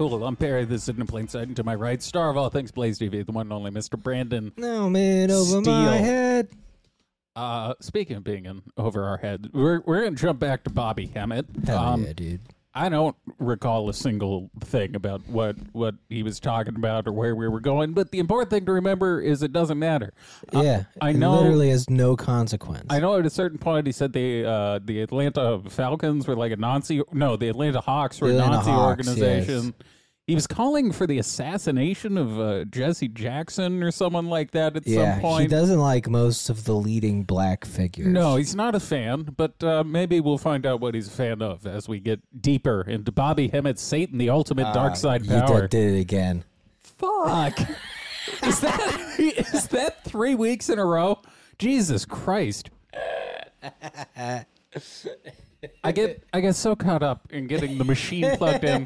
Cool. I'm Perry. This is in plain sight. And to my right, star of all things Blaze TV, the one and only Mr. Brandon. No man over my head. Uh, speaking of being in over our head, we're we're gonna jump back to Bobby Hemmitt. Hell Um, yeah, dude. I don't recall a single thing about what what he was talking about or where we were going, but the important thing to remember is it doesn't matter. Yeah, I it know. literally has no consequence. I know at a certain point he said the uh, the Atlanta Falcons were like a Nazi. No, the Atlanta Hawks were The a Atlanta Nazi Hawks, organization. yes. He was calling for the assassination of uh, Jesse Jackson or someone like that at yeah, some point. he doesn't like most of the leading black figures. No, he's not a fan, but uh, maybe we'll find out what he's a fan of as we get deeper into Bobby Hemmitt's Satan, the ultimate dark side Ah, you power. did, did it again. Fuck. is that is that three weeks in a row? Jesus Christ. I get I get so caught up in getting the machine plugged in.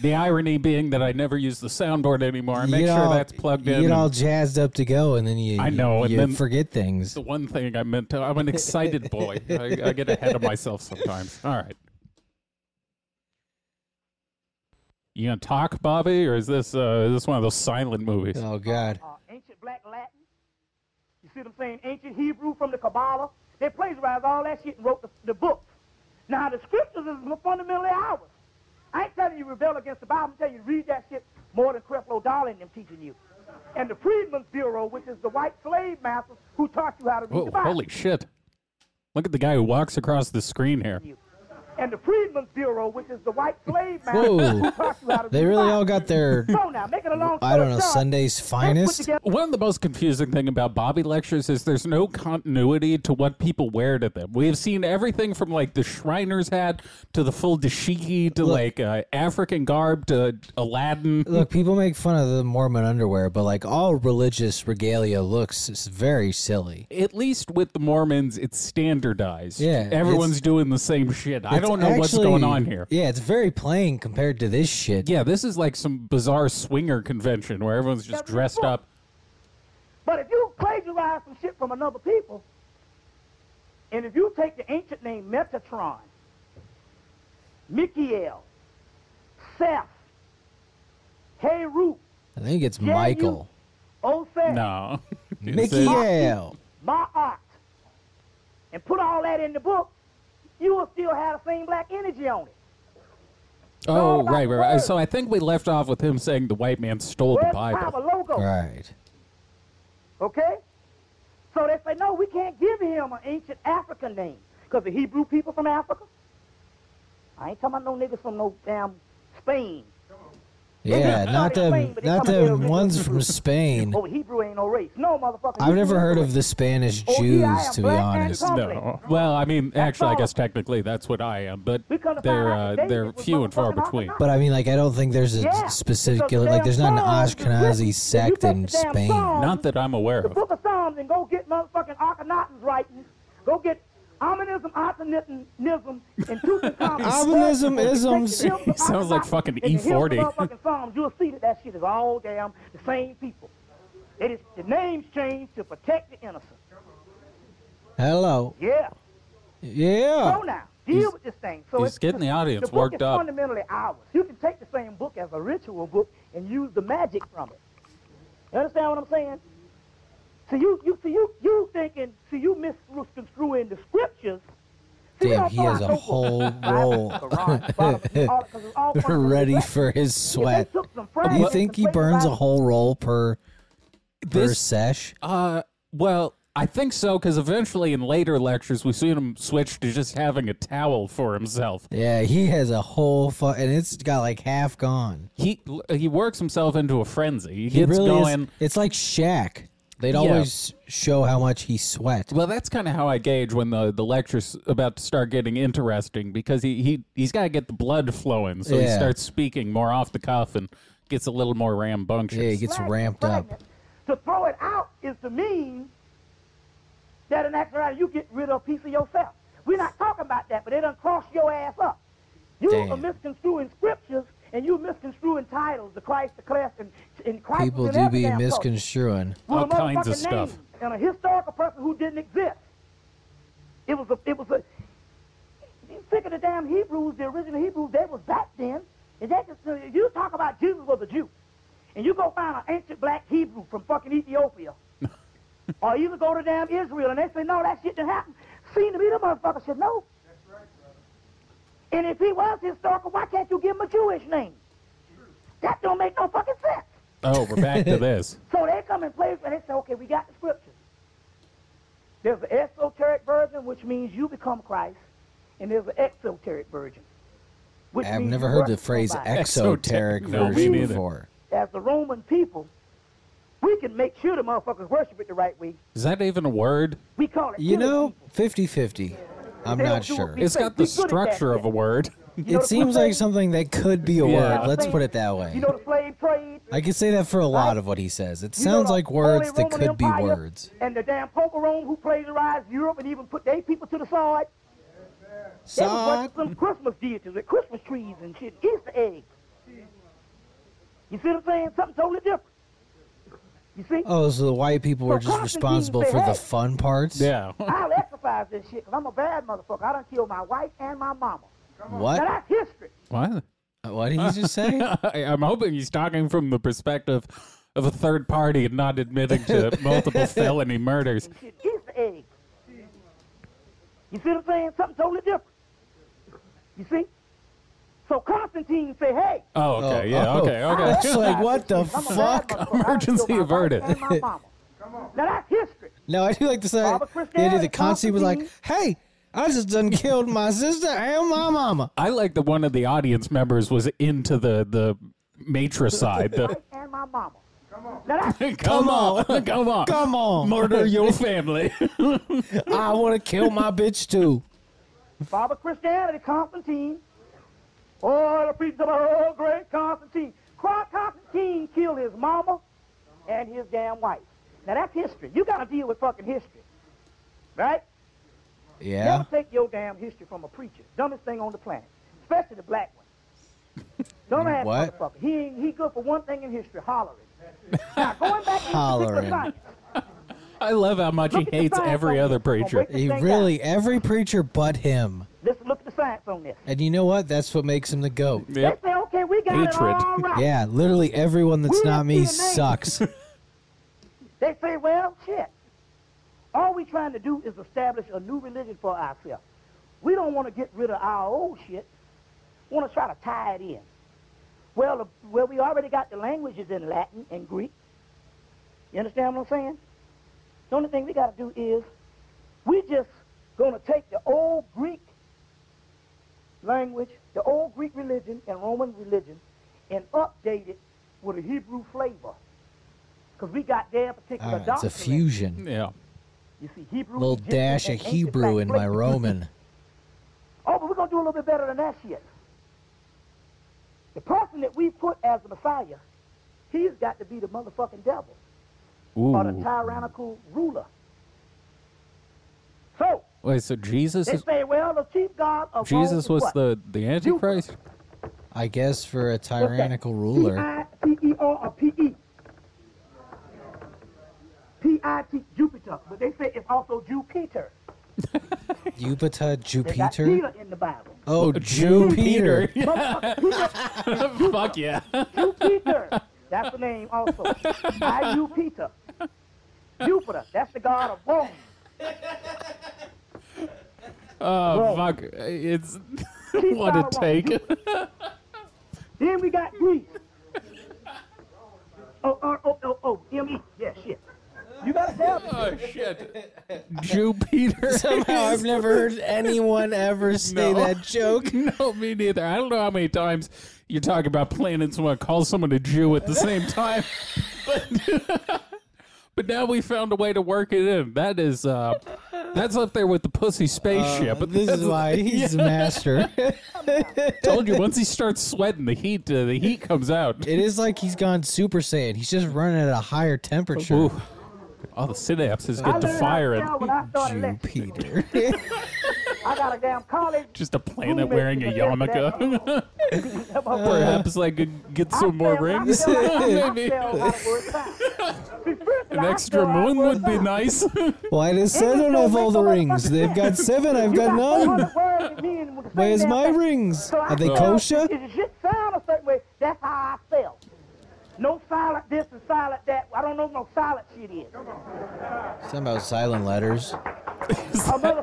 The irony being that I never use the soundboard anymore. I You make sure all- that's plugged You in. get and all jazzed up to go, and then you. I know, and you then- forget things. the one thing I meant to. I'm an excited boy. I, I get ahead of myself sometimes. All right. You gonna talk, Bobby, or is this uh, is this one of those silent movies? Oh God. uh, ancient black Latin. You see what I'm saying? Ancient Hebrew from the Kabbalah. They plagiarized all that shit and wrote the, the books. Now, the scriptures is fundamentally ours. I ain't telling you rebel against the Bible. I'm telling you to read that shit more than Creflo Dollar and them teaching you. And the Freedmen's Bureau, which is the white slave masters who taught you how to read Whoa, the Bible. holy shit! Look at the guy who walks across the screen here. And the Freedmen's Bureau, which is the white slave masters Whoa. who taught you how They really all got their. So now, make it a long I don't know. short, Sunday's finest. together- One of the most confusing thing about Bobby lectures is there's no continuity to what people wear to them. We have seen everything from like the Shriner's hat to the full dashiki to Look. like uh, African garb to Aladdin. Look, people make fun of the Mormon underwear, but like all religious regalia looks is very silly. At least with the Mormons, it's standardized. Yeah, everyone's doing the same shit. I It's don't know what's going on here. Yeah, it's very plain compared to this shit. Yeah, this is like some bizarre swinger convention where everyone's just Every dressed book. up. But if you plagiarize some shit from another people, and if you take the ancient name Metatron, Michael, Seth, Heru, I think it's Yeah, Michael. Oseth, No. Michael. Ma'at, and put all that in the book, you will still have the same black energy on it. Oh, about right, right, right. So I think we left off with him saying the white man stole the Bible. power logo? Right. Okay? So they say, no, we can't give him an ancient African name. Because the Hebrew people from Africa? I ain't talking about no niggas from no damn Spain. Yeah, not the but not the ones from Spain. Oh, Hebrew ain't no race. No, motherfucker. I've never heard of the Spanish Oh, yeah, Jews, to be honest. No. Well, I mean, actually, I guess technically that's what I am, but they're uh, they're few and far between. But I mean, like, I don't think there's a Yeah, specific like. There's not an damn Psalms is Ashkenazi sect in Spain. Not that I'm aware The of. book of Psalms and go get motherfucking Akhenaten's writings. Go get Aminism, Akhenatenism, and Tutankhamun. Aminism, Take isms. hymns of He sounds like fucking the E40. Psalms. You'll see that that shit is all damn the same people. It is the names changed to protect the innocent. Hello. Yeah. Yeah. So now, deal with this thing. So he's it's, getting the audience the book worked is up. fundamentally ours. You can take the same book as a ritual book and use the magic from it. You understand what I'm saying? So you, you, so you, you thinking, so you misconstruing the scriptures. See, Damn, he has a whole roll. Quran, Bible, all- 'cause it's all fundamentally Ready for his sweat. Do you think he burns a whole roll per per sesh? Uh, well, I think so because eventually in later lectures we've seen him switch to just having a towel for himself. Yeah, he has a whole fu- and it's got like half gone. He he works himself into a frenzy. He He gets really going. is. It's like Shaq. They'd Yeah. always show how much he sweat. Well, that's kind of how I gauge when the, the lecture's about to start getting interesting because he, he, he's got to get the blood flowing. So he Yeah. starts speaking more off the cuff and gets a little more rambunctious. Yeah, he gets Flag- ramped up. To throw it out is to mean that in actuality you get rid of a piece of yourself. We're not talking about that, but they done cross your ass up. You Damn. are misconstruing scriptures and you misconstruing titles, the Christ, the class, and, and Christ. People in do be misconstruing. All kinds of stuff. name And a historical person who didn't exist. It was a, it was a, you think of the damn Hebrews, the original Hebrews, they was back then. And they just, you talk about Jesus was a Jew. And you go find an ancient black Hebrew from fucking Ethiopia. or you can go to damn Israel and they say, no, that shit didn't happen. Seem to me, the motherfucker said, no. And if he was historical, why can't you give him a Jewish name? That don't make no fucking sense. Oh, we're back to this. So they come and play and they say, okay, we got the scriptures. There's an esoteric version, which means you become Christ, and there's an exoteric version. Which I've means never heard the phrase somebody. exoteric No, version neither. before. As the Roman people, we can make sure the motherfuckers worship it the right way. Is that even a word? We call it You know, people. 50 50. I'm They not sure. It's got the we good at that structure of a word. You know It seems like something that could be a Yeah. word. Let's put it that You way. know the slave trade? I can say that for a lot of what he says. It You know sounds like words that Roman could be words. And the damn Pope of Rome who plagiarized Europe and even put their people to the sword. They was Sod. worshiping some Christmas deities with Christmas trees and shit, Easter eggs. You see what I'm saying? Something totally different. You see? Oh, so the white people were So just responsible said, for the fun parts? Yeah. I'll exercise this shit because I'm a bad motherfucker. I done killed my wife and my mama. Now What? that's history. What? Uh, what did he just say? I- I'm hoping he's talking from the perspective of a third party and not admitting to multiple felony murders. Easter eggs. You see what I'm saying? Something totally different. You see? So Constantine say, hey, Oh, okay. Oh, yeah, oh. okay, I'll okay. It's exercise like, what the shit. I'm a bad fuck? motherfucker. I done Emergency killed my wife averted. and my mama. Now that's history. No, I do like to say Barbara the idea Christianity, that Constantine was like, hey, I just done killed my sister and my mama. I like that one of the audience members was into the the matricide. The, and my mama. Now that's come on, come on, Come on. murder your family. I want to kill my bitch too. Father Christianity, Constantine. Oh, the preachers of old great Constantine. Cro- Constantine killed his mama and his damn wife. Now that's history. You got to deal with fucking history, right? Yeah. Never take your damn history from a preacher. Dumbest thing on the planet, especially the black one. Dumb ass What? motherfucker. He ain't he good for one thing in history, hollering. Now going back to Hollering. science. I love how much he Look at the hates every other preacher. He really, down. every preacher but him. Let's look at the science on this. And you know what? That's what makes him the GOAT. Yep. They say, okay, we got Hatred. it all right. Yeah, literally everyone that's We not me see the name. sucks. They say, well, shit. All we're trying to do is establish a new religion for ourselves. We don't want to get rid of our old shit. We want to try to tie it in. Well, the, well, we already got the languages in Latin and Greek. You understand what I'm saying? The only thing we got to do is we just going to take the old Greek language, the old Greek religion and Roman religion, and update it with a Hebrew flavor. Because we got their particular Ah, it's a fusion. Yeah. You see, Hebrew. little Egyptian, dash of Hebrew in my. Roman. Oh, but we're going to do a little bit better than that shit. The person that we put as the Messiah, he's got to be the motherfucking devil or the tyrannical ruler. So, Wait, so Jesus they is say, well, the chief god of Jesus is was what? the the Antichrist? I guess for a tyrannical ruler. P-I-P-E-R or P-E? P-I-T, Jupiter. But they say it's also Jupiter. Jupiter, They got Jupiter. Peter in the Bible. Oh, oh Jupiter. Fuck yeah. Jupiter. That's the name also. I Jupiter. Jupiter. That's the god of Rome. Oh Bro. fuck! It's what a god of Rome, take. Jupiter. Then we got Greece. Oh, oh, oh, oh, oh, M-E. Yeah, shit. You gotta tell me. oh shit! Jupiter. Somehow I've never heard anyone ever say No. that joke. No, me neither. I don't know how many times you talk about planets and want to call someone a Jew at the same time. But, But now we found a way to work it in. That is, uh, that's up there with the pussy spaceship. Uh, this is why he's the master. told you once he starts sweating, the heat, uh, the heat comes out. it is like he's gone Super Saiyan. He's just running at a higher temperature. Ooh, all the synapses I get to learned how firing. spell when I started lecturing. Jupiter. I got a damn college. Just a planet wearing a who yarmulke. Perhaps I could get some more rings. Maybe an extra moon would be nice. Why does seven have all the rings? They've got seven. I've got none. Where's my rings? Are they kosher? It should sound a certain way. That's how I spell. No silent this and silent that. I don't know what no silent shit is. Something about silent letters.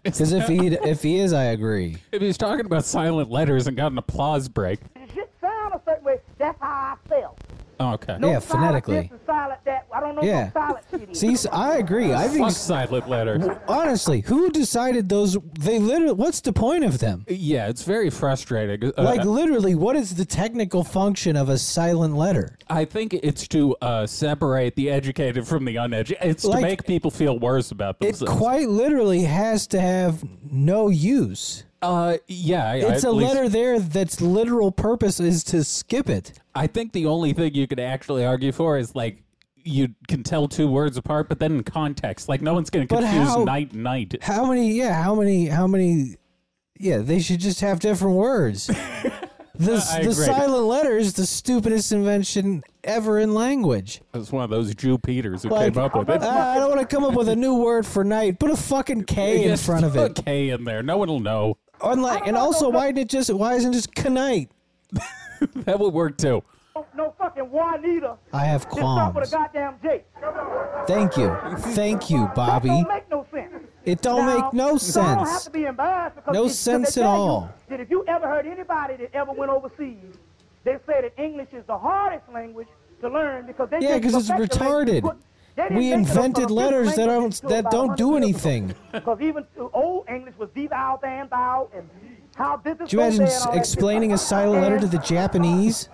Because if he if he is, I agree. if he's talking about silent letters and got an applause break. it should sound a certain way. That's how I spell. Oh, okay. No Yeah, phonetically. This and silent that. I don't know Yeah. silent shit is. See, s- I agree. I think Fuck silent letters. honestly, who decided those? They literally. What's the point of them? Yeah, it's very frustrating. Uh, Like literally, what is the technical function of a silent letter? I think it's to uh, separate the educated from the uneducated. It's Like- to make people feel worse about themselves. It quite literally has to have no use. Uh, yeah, It's a letter there that's literal purpose is to skip it. I think the only thing you could actually argue for is like you can tell two words apart, but then in context, like no one's going to But confuse how- night and night. How many? Yeah, how many? How many? Yeah, they should just have different words. The, I the agree. silent letter is the stupidest invention ever in language. It's one of those Jew Peters who Like, came up with it. "Ah, I don't want to come up with a new word for night. Put a fucking K in Just front of it. a K in there. No one will know. Unlike, and also, why did it just? Why isn't it just knight? That would work too. no fucking Juanita. I have Just start with a qualms. goddamn J. Thank you, thank you, That Bobby. don't make no sense. It don't Now, make no You don't have sense. to be embarrassed because No it's- 'cause sense at tell you all. That if you ever heard anybody that ever went overseas, they say that English is the hardest language to learn because they Yeah, didn't 'cause it's perfect language. retarded. We think of it invented letters that don't that don't do 100 years ago. anything. Because even uh, old English was thee, thou, than, thou, and how this is Do you imagine so s- and all that explaining a silent letter to the Japanese?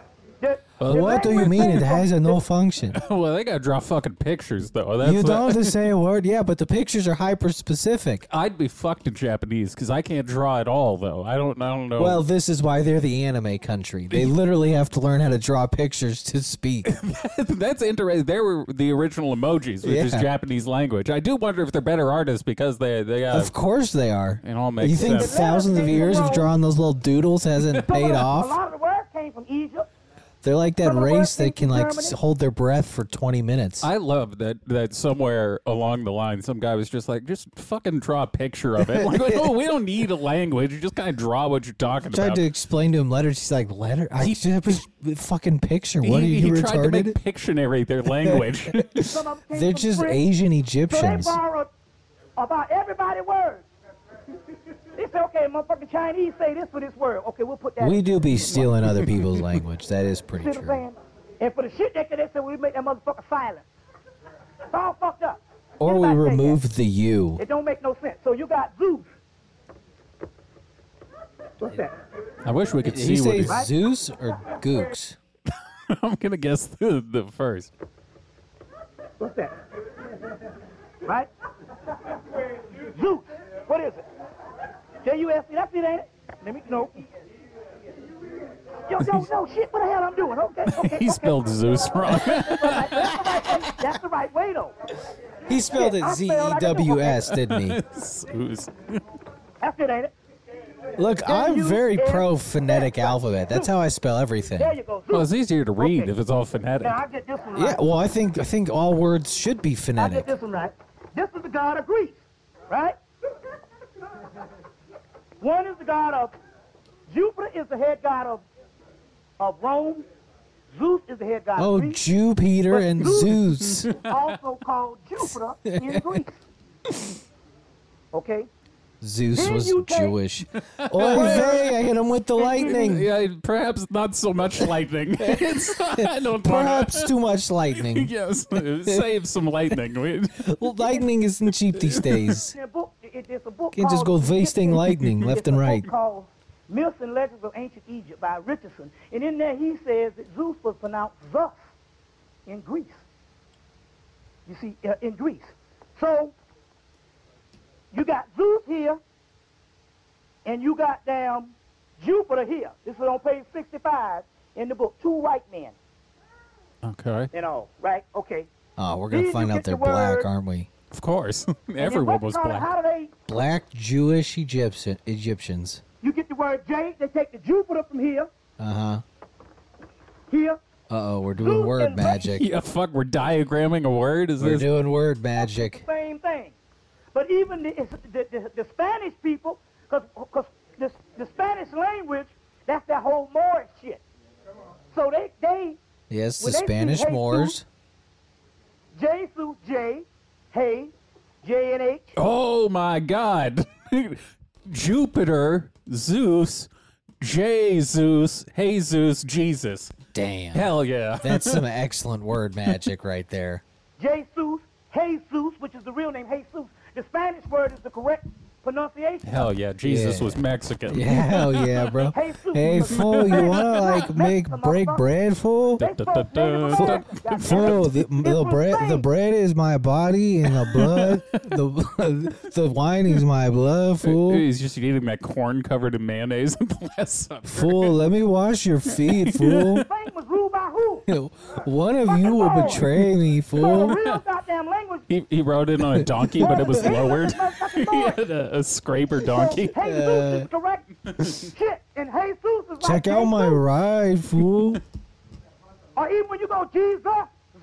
The- Uh, what do you mean it has a no function? well, they got to draw fucking pictures though. That's You don't have to say a word, yeah, but the pictures are hyper specific. I'd be fucked in Japanese because I can't draw at all though. I don't. I don't know. Well, this is why they're the anime country. They literally have to learn how to draw pictures to speak. That's interesting. They were the original emojis, which is Japanese language. I do wonder if they're better artists because they they uh, Of course they are. It all makes you think sense. thousands of years of drawing those little doodles hasn't paid the- A off? lot of the words came from Egypt. They're like that some of the race that can like Germany. s- hold their breath for 20 minutes. I love that that somewhere along the line, some guy was just like, just fucking draw a picture of it. Like, oh, we don't need a language. You just kind of draw what you're talking about. tried about. to explain to him letters. He's like, letter? I He- just have a fucking picture. What he, are you he tried to make retarded? Pictionary their language. Some of them came They're just French. Asian So they Egyptians. borrowed about everybody words. They say, okay, motherfucking Chinese say this for this word. Okay, we'll put that. We do be stealing other people's language. That is pretty See what I'm true. And for the shit they could, they say we make that motherfucker silent. It's all fucked up. Or we Anybody say remove the U. It don't make no sense. So you got Zeus. What's that? I wish we could Did he see what say he's. Zeus or Gooks? I'm gonna guess the, the first. What's that? Right? Zeus. What is it? J-U-S-E. That's it, ain't it? Let me know. Yo, yo, no shit. What the hell I'm doing? Okay, okay. He okay. spelled Zeus wrong. That's the right way. That's the right way, though. He spelled Yeah, it I Z E spelled like a W S, didn't he? Zeus. That's it, ain't it? Look, I'm very pro phonetic alphabet. That's how I spell everything. There you go. Well, it's easier to read Okay. if it's all phonetic. Now I get this one Yeah, well, I think I think all words should be phonetic. I get phonetic. this one right. This is the god of Greece, right? One is the god of Jupiter is the head god of of Rome. Zeus is the head god Oh, of Greece. Jupiter and But Zeus. also called Jupiter in Greece. Okay? Zeus Then was you take- Jewish. Oh, Oy vey, I hit him with the lightning. Yeah, perhaps not so much lightning. It's, I don't Perhaps want too much lightning. Yes, save some lightning. Well, lightning isn't cheap these days. In a book, it, it's a book Can't just go wasting lightning left it's and a book right. called Myths and Legends of Ancient Egypt by Richardson. And in there he says that Zeus was pronounced Zeus in Greece. You see, uh, in Greece. So you got Zeus here, and you got damn Jupiter here. This is on page 65 in the book. Two white men Okay. and all, right? Okay. Oh, we're gonna Then find out they're the word- black, aren't we? Of course. Everyone was black. How do they? Black Jewish Egyptian Egyptians. You get the word J. They take the Jupiter from here, Uh huh. here. Uh oh, we're doing Zeus word and magic. Yeah, fuck, we're diagramming a word? Is We're this? doing word magic. Same thing. But even the, the, the, the Spanish people, because because the, the Spanish language, that's that whole Moorish shit. So they, they Yes, the they Spanish Jesus- Moors. Jesus, J, hey, J and H. Oh my god. Jupiter, Zeus, Jesus, Jesus, Jesus. Damn. Hell yeah. That's some excellent word magic right there. Jesus, Jesus, which is the real name, Jesus. The Spanish word is the correct pronunciation. Hell yeah. Jesus Yeah. was Mexican. Yeah, hell yeah, bro. Jesus. Hey, fool, you wanna like make break bread, fool? They spoke Native American. Fool, the, the bread, the bread is my body, and the blood, the the wine is my blood, fool. He's just eating that corn covered in mayonnaise and the last. Fool, let me wash your feet, fool. One of you will betray me, fool. real goddamn language. He, he rode in on a donkey, but it was lowered. he had a, a scraper donkey. So Jesus is correct shit, and Jesus is like Check out my Jesus. ride, fool. Or even when you go Jesus,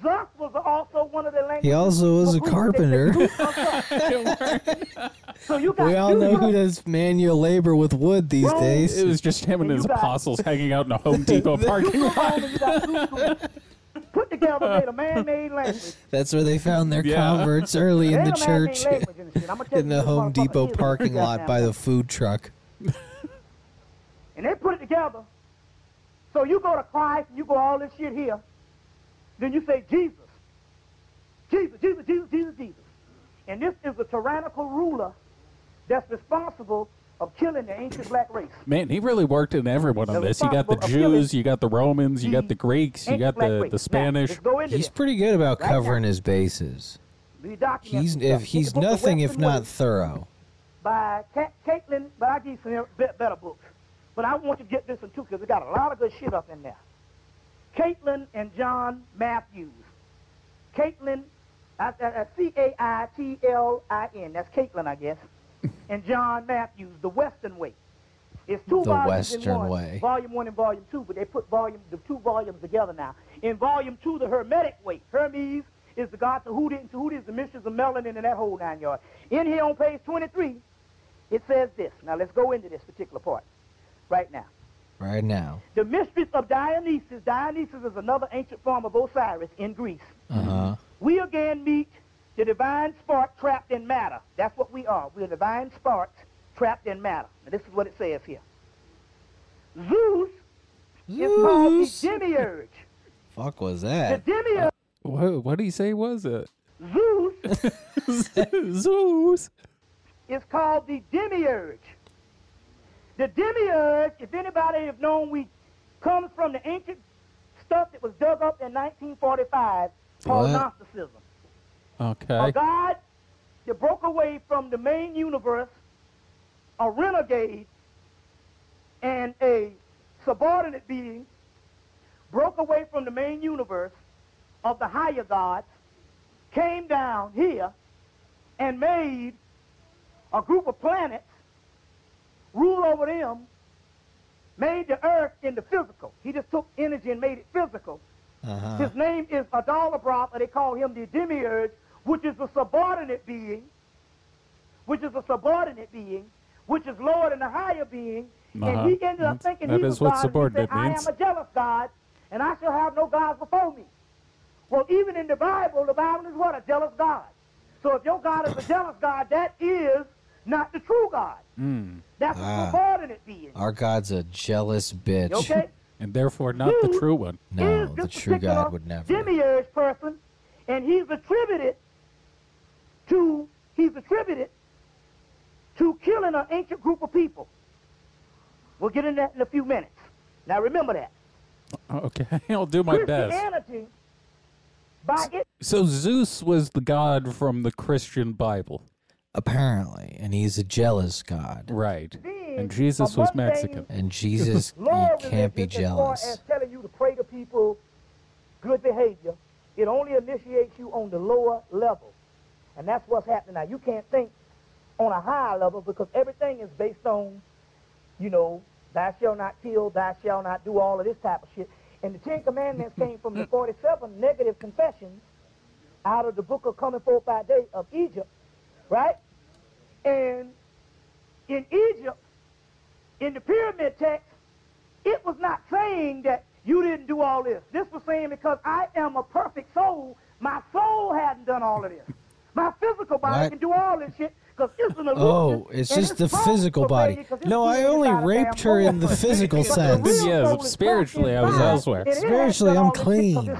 Zus was also one of the languages. He also was a of who they- carpenter. so you got We all know who does manual labor with wood these Rome. days. It was just him and And his you got- apostles hanging out in a Home Depot parking lot. Rome, and you got Zeus, who put together made a man-made language. That's where they found their Yeah. converts early in the church. language and shit. I'ma tell In the Home Depot parking lot by the food truck. And they put it together. So you go to Christ and you go all this shit here. Then you say Jesus. Jesus, Jesus, Jesus, Jesus, Jesus. And this is a tyrannical ruler that's responsible of killing the ancient black race. Man, he really worked in everyone on The this. You got the responsible of killing Jews, you got the Romans, you got the Greeks, you got the, the Spanish. let's go He's this. pretty good about Right covering now. his bases. We document He's if he's Get the book, The nothing if not thorough. By Ca- Caitlin, but I give you some better books. But I want you to get this one too because it got a lot of good shit up in there. Caitlin and John Matthews. Caitlin, uh, uh, C-A-I-T-L-I-N. That's Caitlin, I guess. and John Matthews, The Western Way. It's two The volumes in Western one. Way. Volume one and volume two, but they put volume the two volumes together now. In volume two, the Hermetic Way. Hermes is the god Tahuti, and Tahuti is the mysteries of melanin and that whole nine yards. In here on page 23, it says this. Now let's go into this particular part right now. Right now. The mistress of Dionysus. Dionysus is another ancient form of Osiris in Greece. Uh huh. We again meet the divine spark trapped in matter. That's what we are. We're divine sparks trapped in matter. Now, this is what it says here. Zeus, is called the Zeus. demiurge. Fuck was that? The that? demiurge, What, what did he say was it? Zeus, Zeus. is called the demiurge. The demiurge, if anybody have known, we comes from the ancient stuff that was dug up in 1945 called What? Gnosticism. Okay. A God that broke away from the main universe, a renegade, and a subordinate being, broke away from the main universe of the higher gods, came down here and made a group of planets, rule over them, made the earth into physical. He just took energy and made it physical. Uh huh. His name is Adalabroth, or they call him the demiurge, which is a subordinate being, which is a subordinate being, which is lower than the higher being. Uh-huh. And he ended up thinking that he is was what God. and said, means. I am a jealous God, and I shall have no gods before me. Well, even in the Bible, the Bible is what? A jealous God. So if your God is a jealous God, that is not the true God. That's Ah. a subordinate being. Our God's a jealous bitch. Okay? And therefore not the true one. No, the true God would never. Demiurge person, and he's attributed to he's attributed to killing an ancient group of people. We'll get into that in a few minutes. Now remember that. Okay, I'll do my best. Christianity By it So Zeus was the god from the Christian Bible. Apparently, and he's a jealous god. Right. And Jesus was Mexican. And Jesus, you can't be religion As far jealous. as telling you to pray to people good behavior, it only initiates you on the lower level. And that's what's happening now. You can't think on a higher level because everything is based on, you know, thou shalt not kill, thou shalt not do all of this type of shit. And the Ten Commandments came from the 47 negative confessions out of the book of Coming Forth by Day of Egypt, right? And in Egypt, in the pyramid text, it was not saying that you didn't do all this. This was saying because I am a perfect soul, my soul hadn't done all of this. My physical body What? can do all this shit because it's. Oh, it's and just the physical body. baby 'cause it's No, I only raped her in the physical sense. real Yes, spiritually, I was elsewhere. and it has Spiritually, I'm all this clean.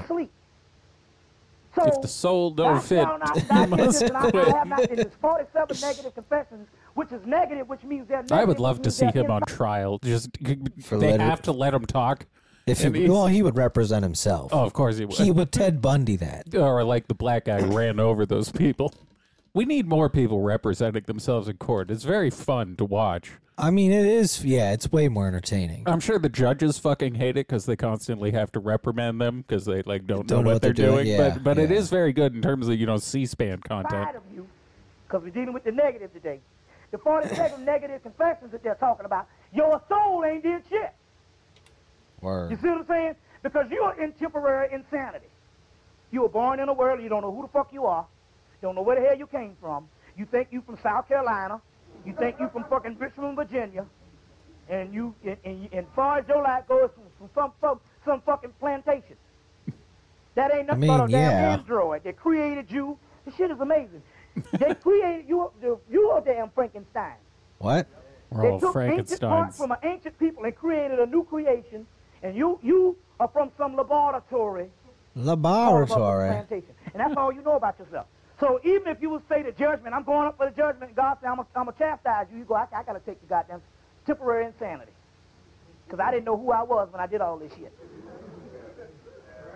It's sleep. So, If the soul don't fit, shalt not- you thou must shalt not- I have not in 47 negative confessions, which is negative, which means they're I would love to see him on trial. Just For they letter- have to let him talk. If he, well, he would represent himself. Oh, of course he would. He would Ted Bundy that. or like the black guy ran over those people. We need more people representing themselves in court. It's very fun to watch. I mean, it is. Yeah, it's way more entertaining. I'm sure the judges fucking hate it because they constantly have to reprimand them because they like don't, Don't know what, they're, doing. yeah, but but it yeah. is very good in terms of you know C-SPAN content. side of you, because we're dealing with the negative today. The 47 negative confessions that they're talking about, your soul ain't did shit. You Word. see what I'm saying? Because you are in temporary insanity. You were born in a world, you don't know who the fuck you are, you don't know where the hell you came from. You think you from South Carolina, you think you from fucking Richmond, Virginia, and you and, and, and far as your life goes from, from some, some some fucking plantation. That ain't nothing I but a mean, damn yeah. android that created you. This shit is amazing. they created you. You are damn Frankenstein. What? We're They all took ancient parts from an ancient people and created a new creation, and you you are from some laboratory all above the Laboratory. plantation, and that's all you know about yourself. So even if you would say the judgment, I'm going up for the judgment, God said I'm gonna chastise you, you go, I, I gotta take the goddamn temporary insanity, because I didn't know who I was when I did all this shit.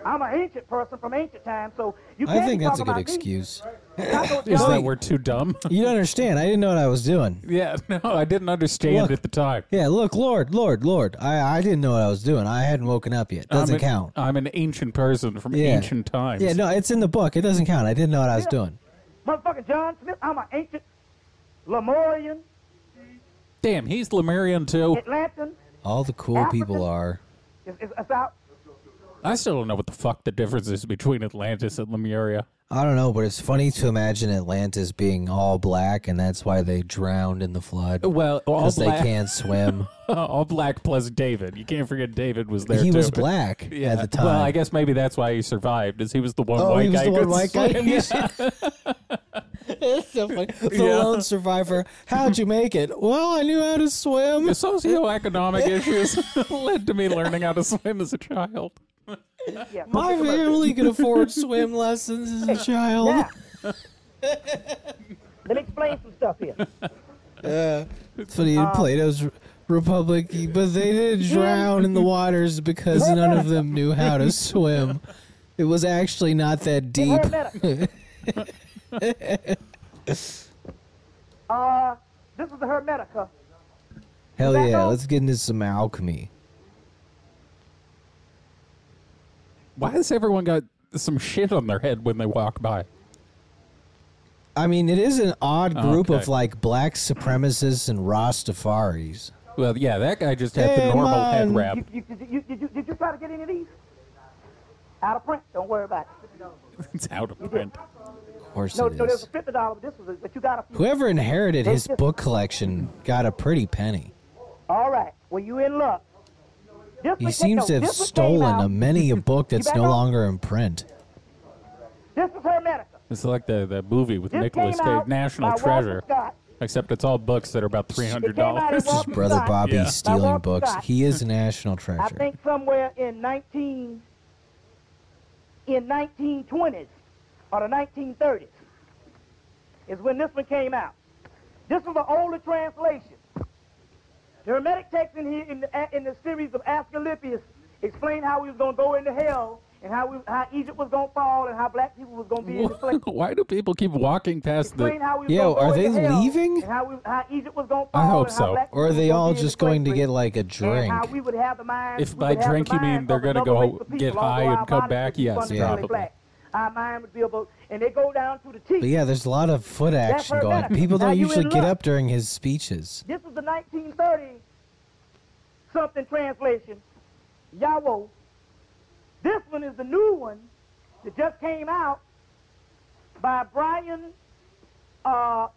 I'm an ancient person from ancient times, so you can't I think be that's a talking good about me. excuse. Is that we're too dumb? You don't understand. I didn't know what I was doing. yeah, no, I didn't understand Look. at the time. Yeah, look, Lord, Lord, Lord. I, I didn't know what I was doing. I hadn't woken up yet. Doesn't I'm an, count. I'm an ancient person from Yeah. ancient times. Yeah, no, it's in the book. It doesn't count. I didn't know what I was doing. motherfucking John Smith, I'm an ancient Lemurian, Damn, he's Lemurian too. Atlantan. All the cool people are. It's, it's, it's out. I still don't know what the fuck the difference is between Atlantis and Lemuria. I don't know, but it's funny to imagine Atlantis being all black, and that's why they drowned in the flood Well, all because they black, can't swim. all black plus David. You can't forget David was there he too. was black Yeah. at the time. Well, I guess maybe that's why he survived, is he was the one Oh, white he was guy the who one could white guy? swim. It's so funny. The Yeah. lone survivor. How'd you make it? Well, I knew how to swim. The socioeconomic issues led to me learning how to swim as a child. Yeah, My family could afford swim lessons as a child. Now, let me explain some stuff here. Yeah, It's funny in Plato's Republic, but they did drown in the waters because none of them knew how to swim. It was actually not that deep. Hermetic. uh, this is the Hermetica. Hell Back yeah, up. let's get into some alchemy. Why has everyone got some shit on their head when they walk by? I mean, it is an odd oh, group Okay. of like black supremacists and Rastafaris. Well, yeah, that guy just had Hey, the normal man. head wrap. You, you, did, you, did, you, did you try to get any of these? Out of print. Don't worry about it. It's out of print. Of course No, it no, there's is. a fifty dollar. This was, a, but you got a. Whoever inherited his book collection got a pretty penny. All right. Well, you in luck. This He seems to have this one came stolen a many a book that's no up? longer in print. This is Hermetica. It's like the, the movie with This Nicolas Cage, National Treasure. Except it's all books that are about three hundred It came out dollars. This is Brother Bobby Yeah. Stealing books. Scott. He is a national treasure. I think somewhere in 19 in 1920s or the 1930s is when this one came out. This was an older translation. The Hermetic text in here in the, in the series of Asclepius explained how we was going to go into hell and how we, how Egypt was gonna fall and how black people was gonna be in the slave. Why do people keep walking past Explain the? how we was Yo, gonna go are they into hell, leaving? And how, we, how Egypt was gonna fall I hope so. Or are they all just going to get like a And drink? how we would have the mind. If by drink the you mean they're gonna go race of people, get high and come back, yes, fundamentally probably. Black. Our mind would be about, and they go down to the teeth. But yeah, there's a lot of foot action going. better. People Now don't usually get up during his speeches. This is the 1930 something translation. Yahweh. This one is the new one that just came out by Brian. Uh,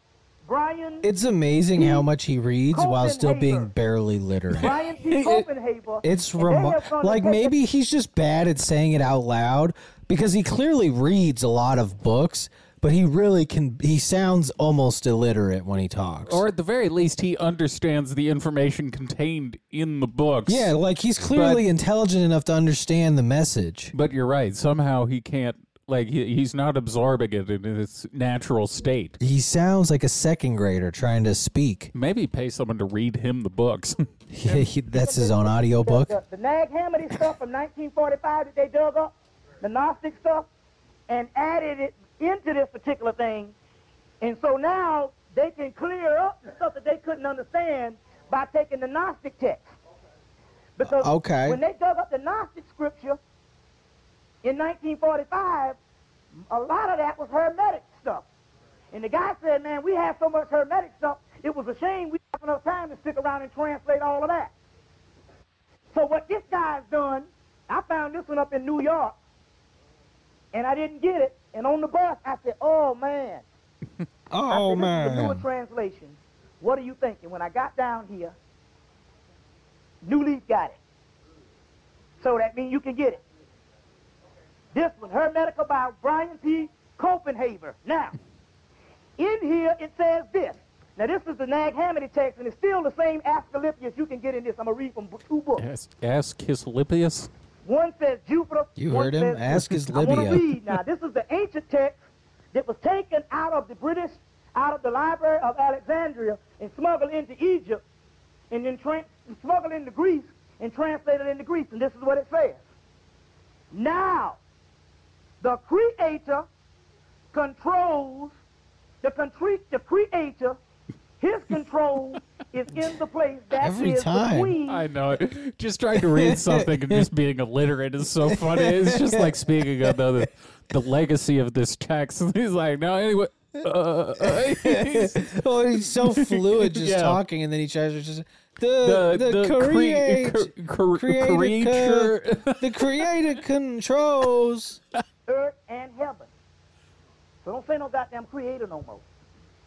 Brian. It's amazing how much he reads while still being barely literate. Brian P. Copenhagen. It's And remo- like take maybe he's just bad at saying it out loud because he clearly reads a lot of books, but he really can. He sounds almost illiterate when he talks. Or at the very least, he understands the information contained in the books. yeah, like he's clearly intelligent enough to understand the message. But you're right. Somehow he can't. Like he, he's not absorbing it in its natural state. He sounds like a second grader trying to speak. Maybe pay someone to read him the books. He- he- that's his own audiobook. The, the, the Nag Hammadi stuff from 1945 that they dug up, the Gnostic stuff, and added it into this particular thing. And so now they can clear up the stuff that they couldn't understand by taking the Gnostic text. Because Okay. when they dug up the Gnostic scripture in 1945, a lot of that was Hermetic stuff. And the guy said, man, we have so much Hermetic stuff, it was a shame we didn't have enough time to stick around and translate all of that. So what this guy's done, I found this one up in New York, and I didn't get it. And on the bus, I said, oh, man. Oh I said, This is newer translation. What are you thinking? When I got down here, New Leaf got it. So that means you can get it. This one, Hermetica by Brian P. Copenhagen. Now, in here it says this. Now this is the Nag Hammadi text, and it's still the same Asclepius you can get in this. I'm gonna read from two books. ask, ask Kislipius. One says Jupiter. You heard him. says- Ask his I want Libya. to read now. This is the ancient text that was taken out of the British, out of the Library of Alexandria, and smuggled into Egypt, and then tra- smuggled into Greece and translated into Greece. And this is what it says. Now, the Creator controls the contri- the Creator. His control is in the place that is Every time. between I know it. Just trying to read something and just being illiterate is so funny. It's just like speaking of the the legacy of this text. He's like, no, anyway. Uh, he's- Oh, he's so fluid just Yeah. talking, and then he tries to just the the the, the cre- create, cre- cre- creator creature. co- the creator controls. earth and heaven. So don't say no goddamn creator no more.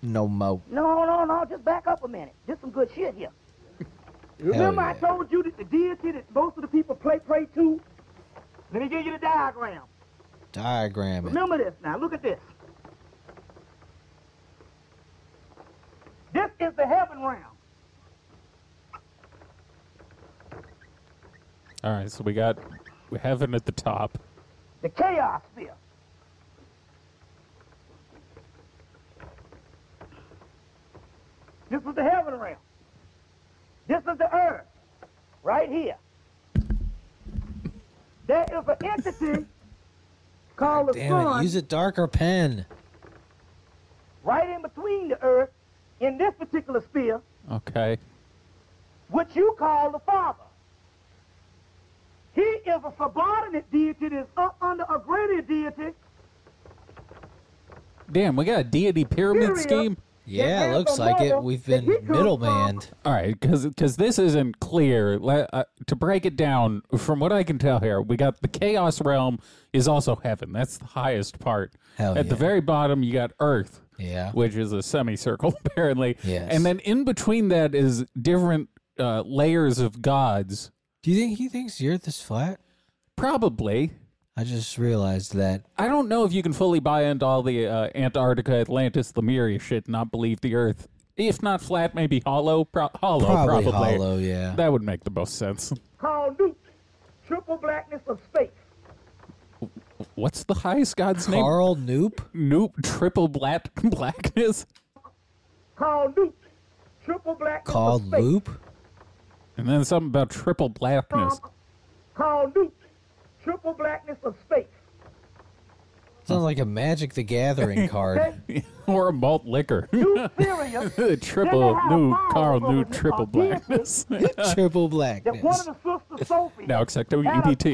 No mo. No, no, no, just back up a minute. Just some good shit here. Remember I told you that the deity that most of the people play pray to? Let me give you the diagram. Diagram it. Remember this now. Look at this. This is the heaven realm. All right, so we got heaven at the top. the chaos sphere. This is the heaven realm. This is the earth, right here. There is an entity called the Damn sun it! Use a darker pen. right in between the earth in this particular sphere, Okay. which you call the Father. He is a subordinate deity that is up under a greater deity Damn, we got a deity pyramid Period. scheme. Yeah, has looks like it. We've been he comes. All right, because this isn't clear. Le- uh, to break it down, from what I can tell here, we got the chaos realm is also heaven. That's the highest part. Hell At the very bottom, you got earth, Yeah. which is a semicircle apparently. Yes. And then in between that is different uh, layers of gods. Do you think he thinks the Earth is flat? Probably. I just realized that. I don't know if you can fully buy into all the uh, Antarctica, Atlantis, Lemuria shit, and not believe the Earth. If not flat, maybe hollow. Pro- hollow, Probably, probably. hollow. Yeah. That would make the most sense. called Newt, triple blackness of space. What's the highest god's name? Carl Noop. Nope, triple black blackness. Called Newt, triple blackness Called of space. Loop. And then something about triple blackness. From, called Newt, triple blackness of space. Sounds like a Magic the Gathering card. Or a malt liquor. You serious? triple new Carl Carl new triple blackness. Triple that one blackness. of the sisters, Sophie, now accept had a EBT.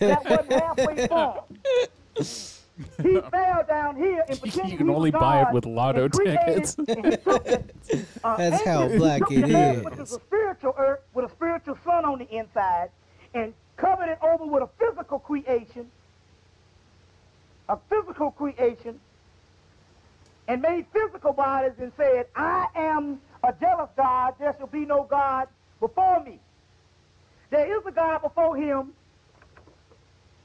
that wasn't halfway formed. He fell down here and pretended You can only buy it with lotto tickets. and he took it, uh, That's how black took it the earth, Which is. is a spiritual earth with a spiritual sun on the inside, and covered it over with a physical creation, a physical creation, and made physical bodies and said, I am a jealous God, there shall be no God before me. There is a God before him,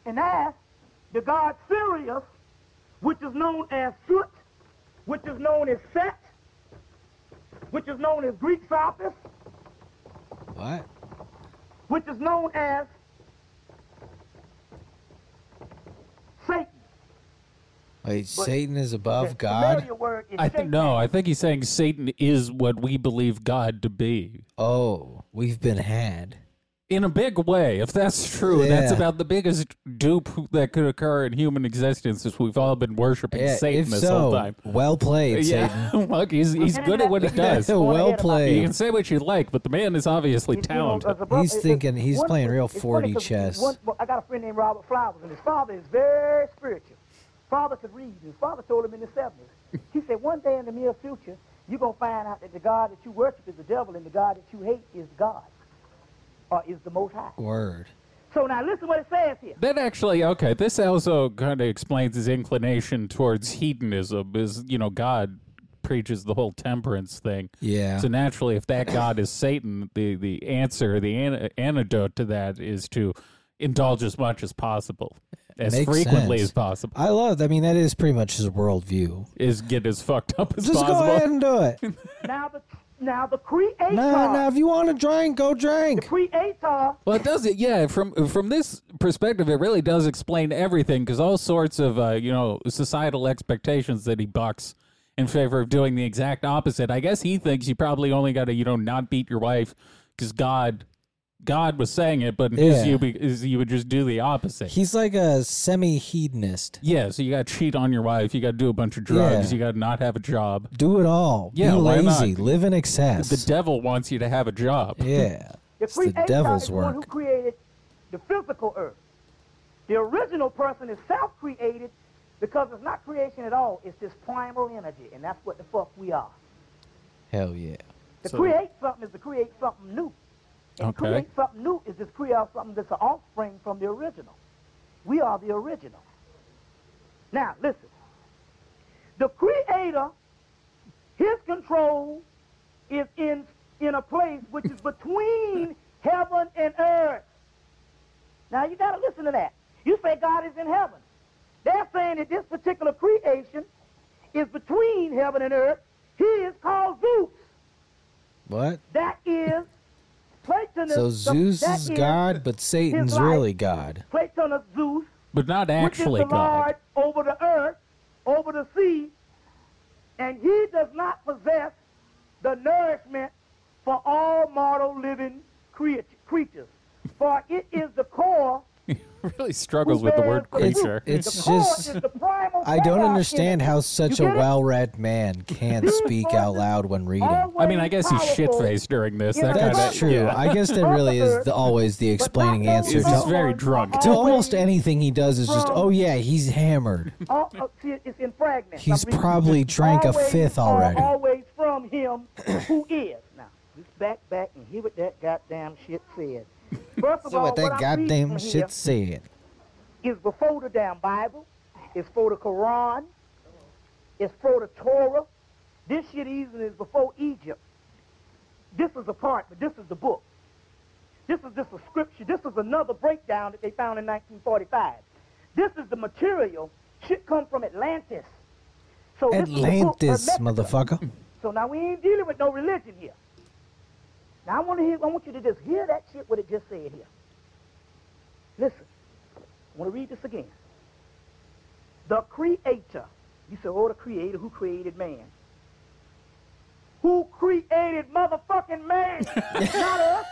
and that's the God Sirius, which is known as Soot, which is known as Set, which is known as Greek Sophist, What? which is known as Satan. Wait, Satan is above God? word is I think no. I think he's saying Satan is what we believe God to be. Oh, we've been had. In a big way, if that's true, that's about the biggest dupe that could occur in human existence. Is we've all been worshiping Yeah, Satan if this so, whole time. well played, Satan. Look, he's he's good at what he does. Well played. You can say what you like, but the man is obviously You talented. brother- He's thinking- he's one- playing real it's funny 40 'cause chess. one- I got a friend named Robert Flowers, and his father is very spiritual. Father could read. His father told him in the 70s. He said, one day in the near future, you're going to find out that the God that you worship is the devil, and the God that you hate is God, or is the Most High. Word. So now listen what it says here. That actually, okay, this also kind of explains his inclination towards hedonism. Is you know, God preaches the whole temperance thing. Yeah. So naturally, if that God is Satan, the the answer, the an- antidote to that is to indulge as much as possible, as Makes frequently sense. as possible. I love. That. I mean, that is pretty much his worldview. Is get as fucked up as Just possible. go ahead and do it. Now the now the creator, nah, nah. If you want to drink, go the drink. creator Well, it does it. Yeah, from from this perspective, it really does explain everything because all sorts of uh, you know societal expectations that he bucks in favor of doing the exact opposite. I guess he thinks you probably only got to you know not beat your wife because God God was saying it, but in his Yeah. view, be- is you would just do the opposite. He's like a semi-hedonist. yeah, so you got to cheat on your wife, you got to do a bunch of drugs, Yeah. you got to not have a job. Do it all. Yeah, Be why not? lazy. Live in excess. The devil wants you to have a job. yeah. The It's the creator devil's is the one who work. created the physical earth. The original person is self-created because it's not creation at all. It's this primal energy, and that's what the fuck we are. Hell yeah. To So- create something is to create something new. And Okay. create something new is just create something that's an offspring from the original. We are the original. Now, listen. The creator, his control is in, in a place which is between heaven and earth. Now, you got to listen to that. You say God is in heaven. They're saying that this particular creation is between heaven and earth. He is called Zeus. What? That is Platonus. So the- Zeus that is God, but Satan's really God. Platonus Zeus, But not which actually is the God. Lord over the earth, over the sea, and he does not possess the nourishment for all mortal living creatures. For it is the core really struggles with the word the fruit. creature. It's the core just- is the primal I don't understand how such a well-read man can't speak out loud when reading. I mean, I guess he's shit faced during this. Yeah, That kind That's of true. Yeah. I guess that really is the, always the explaining answer He's just to, very drunk. to almost anything he does. Is just, oh yeah, he's hammered. Oh, oh, see, it's in fragments. He's probably drank a fifth already. Always from him who is. Now, just back, back, and hear what that goddamn shit said. First of So all, what that I'm goddamn shit said. is before the damn Bible. It's for the Quran. It's for the Torah. This shit even is before Egypt. This is a part, but this is the book. This is just a scripture. This is another breakdown that they found in 1945. This is the material. Shit come from Atlantis. So this is the book Atlantis, motherfucker. So now we ain't dealing with no religion here. Now I want to hear. I want you to just hear that shit what it just said here. Listen. I want to read this again. The Creator. You say, oh, the Creator. Who created man? Who created motherfucking man? Not us.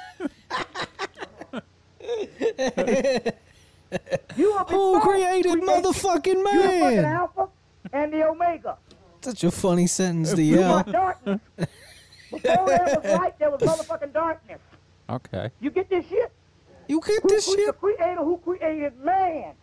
You Who thought created motherfucking man? You the fucking alpha and the omega. Such a funny sentence to You yell. Before there was light, there was motherfucking darkness. Okay. You get this shit? You get Who, this who's shit? the creator who created man?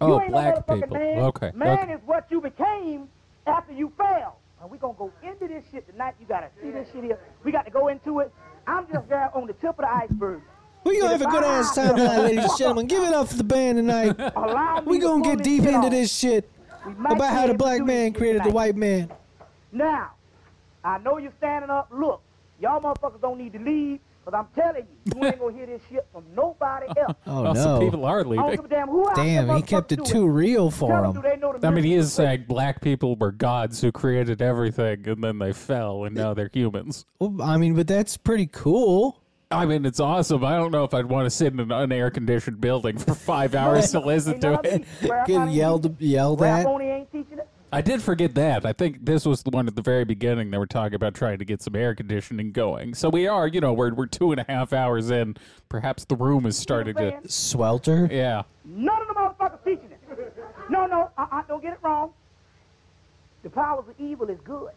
Oh, you ain't black no people. Man. Okay. Man okay. is what you became after you fell. And we're going to go into this shit tonight. You got to see this shit here. We got to go into it. I'm just there on the tip of the iceberg. We gonna have a good ass time tonight, ladies and gentlemen. Give it up for the band tonight. We to gonna get deep into this shit about how the black man created the white man. Now, I know you're standing up. Look, y'all motherfuckers don't need to leave, Cause I'm telling you, you ain't gonna hear this shit from nobody oh, else. Oh Well, some people are I don't give leaving. damn who Damn, he kept it too do real for them, him. they know the I mean, he is mystery? saying black people were gods who created everything, and then they fell, and now they're humans. Well, I mean, but that's pretty cool. I mean, it's awesome. I don't know if I'd want to sit in an unair-conditioned building for five hours to listen Ain't to it. these rap Get only yelled teaching- yelled Rap at. Only ain't teaching it. I did forget that. I think this was the one at the very beginning. They were talking about trying to get some air conditioning going. So we are, you know, we're we're two and a half hours in. Perhaps the room is starting to. Swelter. Yeah. None of the motherfuckers teaching it. No, no, uh-uh, don't get it wrong. The powers of evil is good.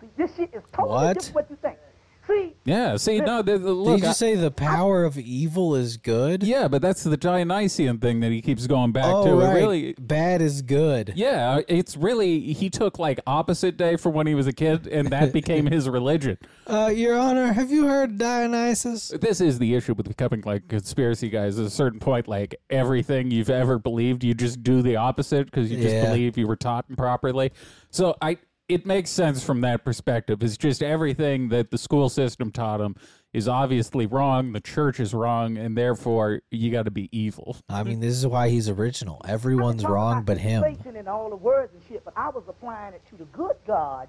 See, this shit is totally What? different what you think. See, Yeah. See, no, the, the- Did look. you I- say the power of evil is good? yeah, but that's the Dionysian thing that he keeps going back Oh, to. It right. really, Bad is good. Yeah, it's really he took like opposite day from when he was a kid, and that became his religion. Uh, Your Honor, have you heard Dionysus? This is the issue with becoming like conspiracy guys. At a certain point, like everything you've ever believed, you just do the opposite because you just Yeah. believe you were taught improperly. So I, it makes sense from that perspective. It's just everything that the school system taught him is obviously wrong. The church is wrong, and therefore you got to be evil. I mean, this is why he's original. Everyone's wrong but him. Satan and all the words and shit, but I was applying it to the good God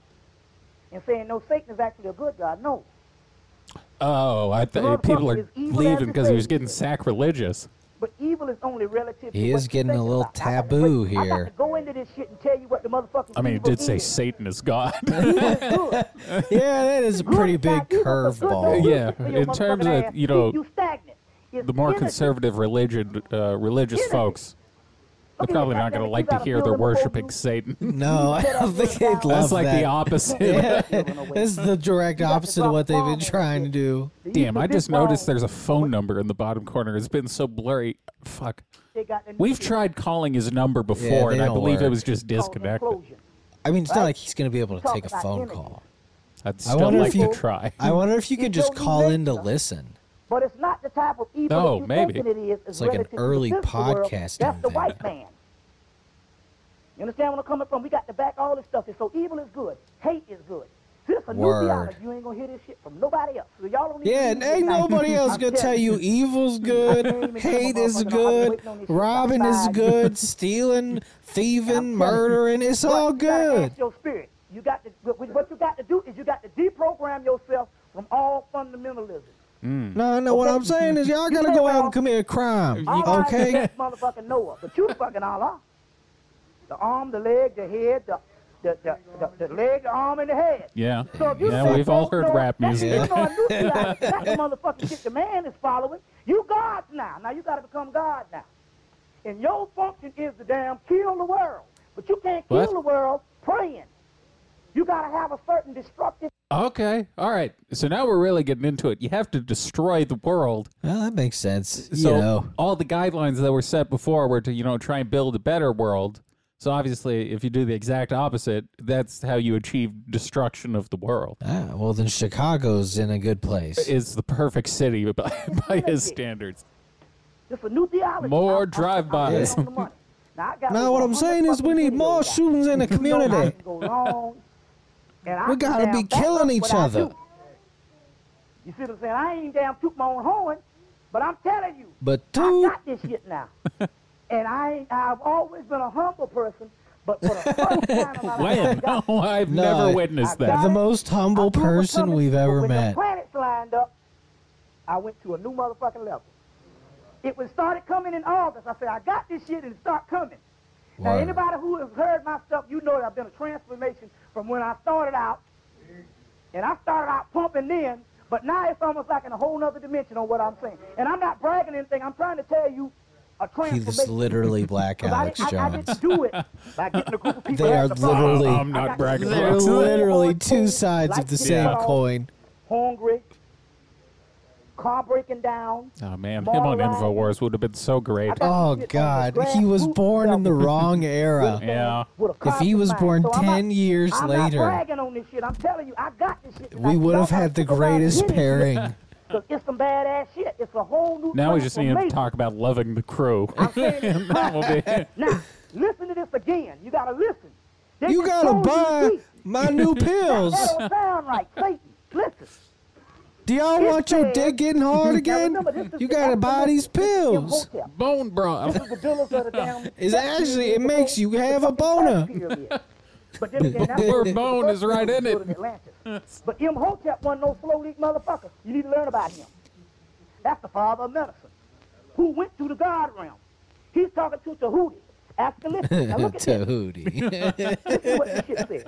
and saying, no, Satan is actually a good God. No. Oh, I The thought people are leaving because he was getting sacrilegious. But evil is only relative to He what is you getting think a little about. I got to taboo I got here. to go into this shit and tell you what the motherfucking I mean, it evil did say is. Satan is God. Evil is good. Yeah, that is a pretty big God, evil, but good curveball. Yeah, do shit to your in terms of, ass. you know, you the more innocent. conservative religion, uh, religious Innocent. folks, they're probably not going to like to hear they're worshiping Satan. No, I don't think they'd love That's like that. the opposite. Yeah, this is the direct You got to opposite of what they've been trying to do. Damn, I just noticed there's a phone number in the bottom corner. It's been so blurry. Fuck. They got the We've tried calling his number before, they and I don't believe it work. was just disconnected. I mean, it's not like he's going to be able to take a phone call. I'd I still wonder like if you- to try. I wonder if you could just call in to listen. But it's not the type of evil Oh, you maybe. thinking it is. It's like an relative to the early world. That's the white man. You understand where I'm coming from? We got to back all this stuff. So evil is good. Hate is good. This is a new Word. theology. You ain't going to hear this shit from nobody else. So y'all don't need Yeah, to and use it ain't nobody else gonna tell you evil's good, I came into hate is motherfucking- I've been good, waiting on this shit robbing is good, stealing, thieving, murdering, it's But all good. ask your spirit. You got to. What you got to do is you got to deprogram yourself from all fundamentalism. Mm. No, no, what I'm saying is y'all gotta go out and commit a crime, All I okay? is motherfucking Noah, but you fucking Allah. The arm, the leg, the head, the the the, the, the leg, the arm, and the head. Yeah. So if you Yeah, we've all heard know- rap that's- music. You know, a new theology. That's the motherfucking shit the man is following. You God now. Now you got to become God now. And your function is to damn kill the world. But you can't kill What? the world praying. You got to have a certain destructive. Okay. All right. So now we're really getting into it. You have to destroy the world. Well, that makes sense. So you know, all the guidelines that were set before were to, you know, try and build a better world. So obviously, if you do the exact opposite, that's how you achieve destruction of the world. ah, well then Chicago's in a good place. It's the perfect city by, by his standards. Just a new theology. More drive-bys. in on the money. Now, Now what I'm saying is we need more shootings in the You know I community. Can go long, and We can gotta be killing each other. You see what I'm saying? I ain't damn toot my own horn, but I'm telling you, But I got this shit now. and I I've always been a humble person, but for the first time in my life, I When? No, I've No, never I- witnessed that. the it. most humble I knew it was person coming, we've but ever when met. The planets lined up. I went to a new motherfucking level. It was started coming in August. I said, I got this shit and it start coming. Now, anybody who has heard my stuff, you know that I've been a transformation from when I started out. And I started out pumping then, but now it's almost like in a whole other dimension on what I'm saying. And I'm not bragging anything. I'm trying to tell you a transformation. He's literally black I, Alex didn't- I, I didn't do it by getting a group of people. They are the literally- I'm not bragging They're literally two sides like of the same get coin. Hungry, car breaking down. Oh man, him on Moral. Infowars would have been so great. Oh God, he was born in the wrong era. Yeah. If he was born mind. So I'm 10 not- years I'm later, not on this shit. I'm telling you, I got this shit. We would have had the greatest pairing. It's some badass shit. It's a whole new. Now we just need to talk about loving the crew. I'm saying that will be. Now, listen to this again. You gotta listen. They You gotta buy my new pills. That don't sound right. Satan, listen. Do y'all want your dick getting hard again? remember, this is You the gotta buy African these pills. Imhotep. Bone broth. This is the villas of the damn. It's actually it makes you have a boner. Pyramid. But then again, that's Your the bone first is right in built it. Atlantis. But Imhotep wasn't no slow leak motherfucker. You need to learn about him. That's the father of medicine, who went to the God realm. He's talking to Tahuti. Ask him, listen. Now look at this. Tahuti. This is what this shit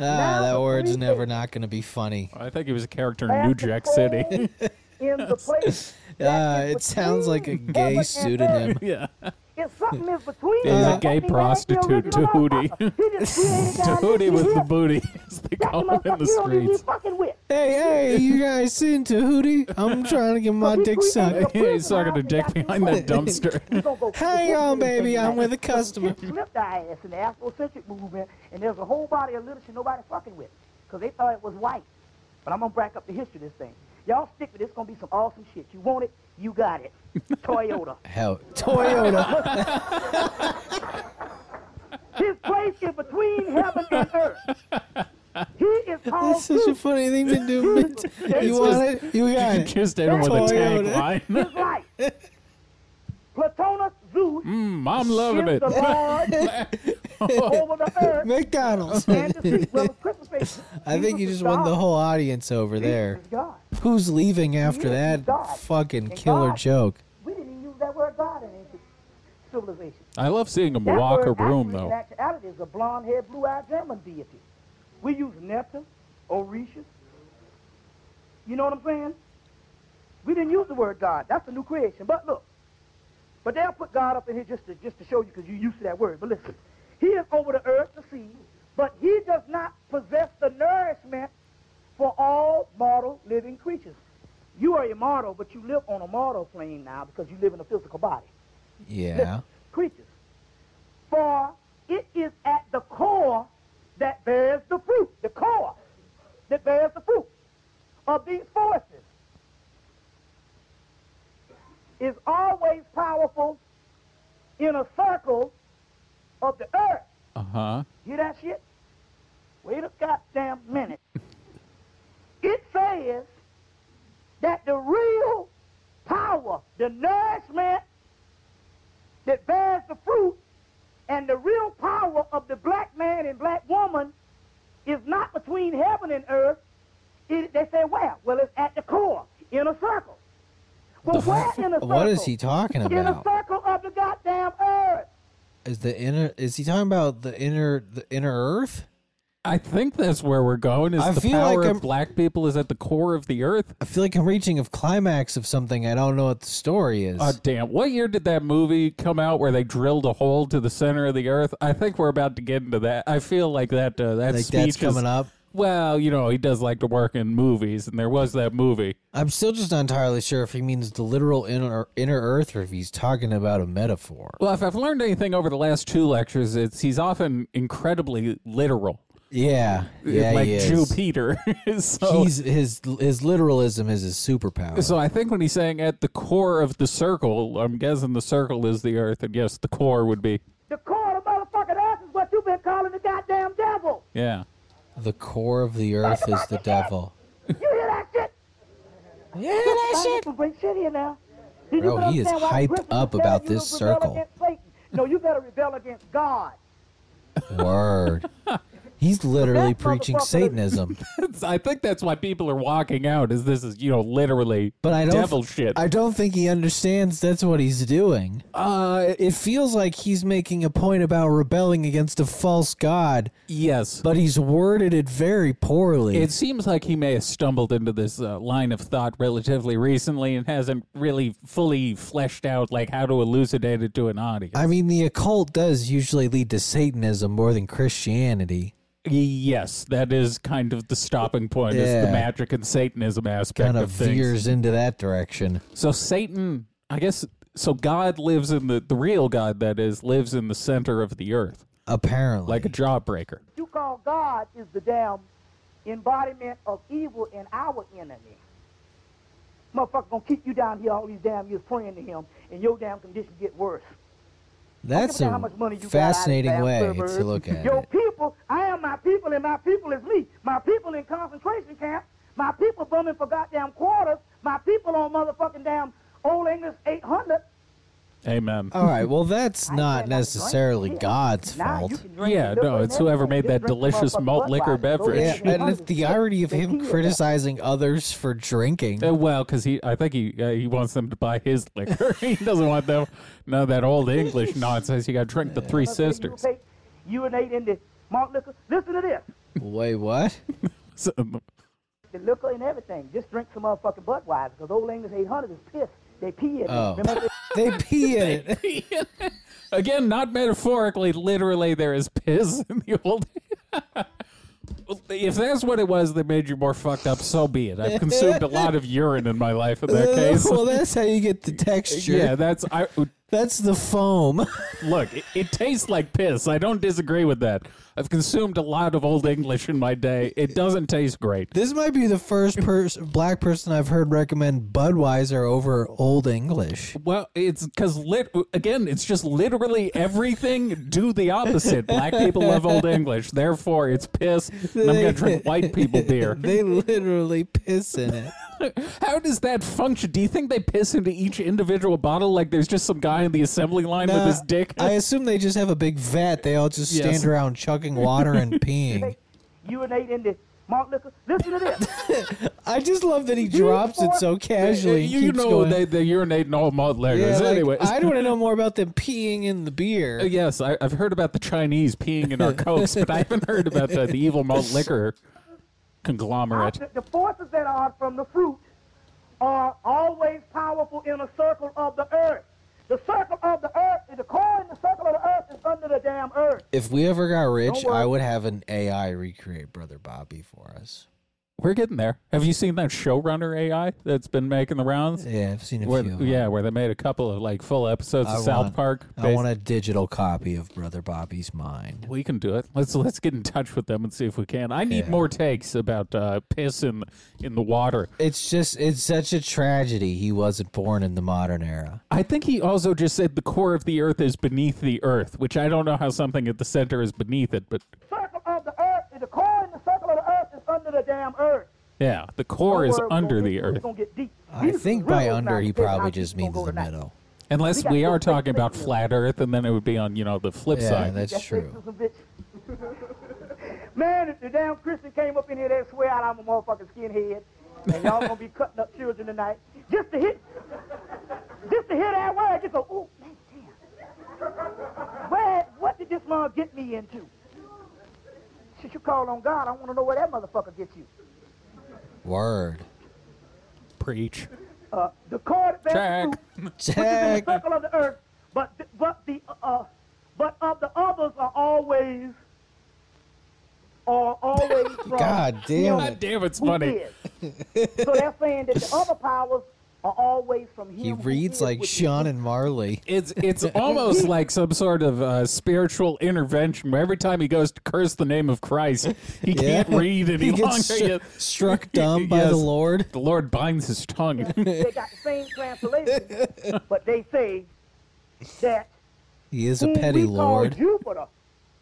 ah, that word's never not gonna be funny. I think he was a character in New Jack City. in the place. that Ah, it sounds like a gay pseudonym. yeah. If something is between them, a gay that means that ain't the prostitute, Tahuti. motherfucker. He just created God Tahuti with the booty, as they the call him in the you don't need to be streets. Hey, hey, you guys seen Tahuti? I'm trying to get my dick sucked. Yeah, he's sucking a dick behind that dumpster. He's gonna go Hang on, baby, I'm with a customer. Flipped our ass in the Afrocentric movement, and there's a whole body of literature nobody fucking with, because they thought it was white. But I'm gonna back up the history of this thing. Y'all stick with it. It's gonna be some awesome shit. You want it? You got it. Toyota. Hell, Toyota. His place is between heaven and earth. He is called That's such a funny thing to do. but You want it? You got it. Just hit him with a tank Toyota. line. His life. Platonus Zeus Mm, I'm loving it. the over the earth McDonald's. and the sea. Well, the Christmas face. I think you just is won the whole audience over there. Jesus is Who's leaving after is that fucking And killer God- joke? We didn't even use that word God in ancient civilization. I love seeing him That walk a word room, actually, though. In actuality, is a blonde-haired, blue-eyed German deity. We use Neptune, Orishas. You know what I'm saying? We didn't use the word God. That's a new creation. But look, but they'll put God up in here just to just to show you because you're used to that word. But listen, He is over the earth, the sea, but He does not possess the nourishment for all mortal living creatures. You are immortal, but you live on a mortal plane now because you live in a physical body Yeah. creatures. For it is at the core that bears the fruit, the core that bears the fruit of these forces is always powerful in a circle of the earth. Uh huh. Hear that shit? Wait a goddamn minute. it says that the real power, the nourishment that bears the fruit, and the real power of the black man and black woman is not between heaven and earth. It, they say, where? Well, it's at the core, in a circle. Well, where in a circle? What is he talking about? In a about? circle of the goddamn earth. Is the inner? Is he talking about the inner? The inner Earth? I think that's where we're going. Is I the feel power like of I'm- black people is at the core of the earth? I feel like I'm reaching a climax of something. I don't know what the story is. Oh damn! What year did that movie come out where they drilled a hole to the center of the earth? I think we're about to get into that. I feel like that uh, that like speech that's is- coming up. Well, you know, he does like to work in movies, and there was that movie. I'm still just not entirely sure if he means the literal inner inner Earth or if he's talking about a metaphor. Well, if I've learned anything over the last two lectures, it's he's often incredibly literal, Yeah, yeah, like he Jew is. Peter. so, He's his his literalism is his superpower. so I think when he's saying at the core of the circle, I'm guessing the circle is the earth, and yes, the core would be The core of the motherfucking earth is what you've been calling the goddamn devil. yeah. The core of the Earth is the devil. You hear that shit? Yeah, that That's some great shit here now. Did Bro, you he is understand why hyped Christians up about this to rebel circle. against Satan? No, you better rebel against God. Word. He's literally preaching Satanism. I think that's why people are walking out. Is this is you know literally But I don't devil shit? I don't think he understands that's what he's doing. uh, It feels like he's making a point about rebelling against a false god, yes. but he's worded it very poorly. It seems like he may have stumbled into this uh, line of thought relatively recently and hasn't really fully fleshed out like how to elucidate it to an audience. I mean, the occult does usually lead to Satanism more than Christianity. Yes, that is kind of the stopping point. Is Yeah. the magic and Satanism aspect Kind of, of things. veers into that direction. So Satan, I guess. So God lives in the the real God that is lives in the center of the earth, Apparently. like a jawbreaker. you call God is the damn embodiment of evil in our enemy. Motherfucker gonna keep you down here all these damn years praying to him, and your damn condition get worse. That's a how much money you fascinating way to look at Your it. people, I am my people, and my people is me. My people in concentration camps, my people bumming for goddamn quarters, my people on motherfucking damn Old English 800. Amen. All right, well, that's not necessarily. God's fault. you can drink Yeah, no, it's whoever made that delicious malt liquor beverage. Yeah, and it's the irony of him criticizing others for drinking. Uh, well, because he, I think he uh, he wants them to buy his liquor. he doesn't want them, no, that old English nonsense. You got to drink the Three Let's you Sisters. take- Urinate in the malt liquor. Listen to this. Wait, what? So, The liquor and everything. Just drink some motherfucking Budweiser because Old English 800 is piss. They pee in it. Oh. Remember They pee in it. again, not metaphorically, literally, there is piss in the old. If that's what it was that made you more fucked up, so be it. I've consumed a lot of urine in my life in that case. well, that's how you get the texture. yeah, that's I. That's the foam. Look, it, it tastes like piss. I don't disagree with that. I've consumed a lot of old English in my day. It doesn't taste great. This might be the first pers- black person I've heard recommend Budweiser over Old English. Well, it's because lit again. It's just literally everything. Do the opposite. Black people love Old English, therefore it's piss. And I'm gonna drink white people beer. They literally piss in it. How does that function? Do you think they piss into each individual bottle like there's just some guy in the assembly line with his dick? I assume they just have a big vat. They all just Yes. stand around chugging water and peeing. urinate in the malt liquor. Listen to this. I just love that he drops it so casually. and you keeps know going. they they urinate in all malt Yeah, liquors. like, anyway, I want to know more about them peeing in the beer. Uh, yes, I, I've heard about the Chinese peeing in our cokes, but I haven't heard about the, the evil malt liquor conglomerate. the, the forces that are from the fruit are always powerful in a circle of the earth. The circle of the earth, the core in the circle of the earth is under the damn earth. If we ever got rich, I would have an AI recreate Brother Bobby for us. We're getting there. Have you seen that showrunner AI that's been making the rounds? Yeah, I've seen a Where, few. of them. yeah, where they made a couple of like full episodes I of South want- Park. I want a digital copy of Brother Bobby's mind. We can do it. Let's let's get in touch with them and see if we can. I need Yeah. more takes about uh, piss in in the water. It's just, it's such a tragedy he wasn't born in the modern era. I think he also just said the core of the earth is beneath the earth, which I don't know how something at the center is beneath it, but damn earth. yeah, the core is under the earth. It's gonna get deep. I think by under he This is how probably just means the middle. Unless We got we two are talking about flat earth, and then it would be on, you know, the flip Yeah, side. that's That's true. Man, if the damn Christian came up in here, they'd swear out I'm a motherfucking skinhead. And y'all gonna be cutting up children tonight. Just to hit, just to hear that word, just go, ooh, man, damn. Where, what did this man get me into? Since you call on God, I want to know where that motherfucker gets you. Word. Preach. Uh, the cord that bears Check. which is in the circle of the earth, but th- but the uh, but of the others are always are always from God damn it. God it. damn, it's funny. so they're saying that the other powers are always from him. He reads is, like Sean and Marley. It's it's almost like some sort of uh, spiritual intervention where every time he goes to curse the name of Christ, he can't read any He longer. gets stru- Yet- struck dumb by Yes. the Lord. The Lord binds his tongue. They got the same translation, but they say that He is a whom petty we call Lord. Jupiter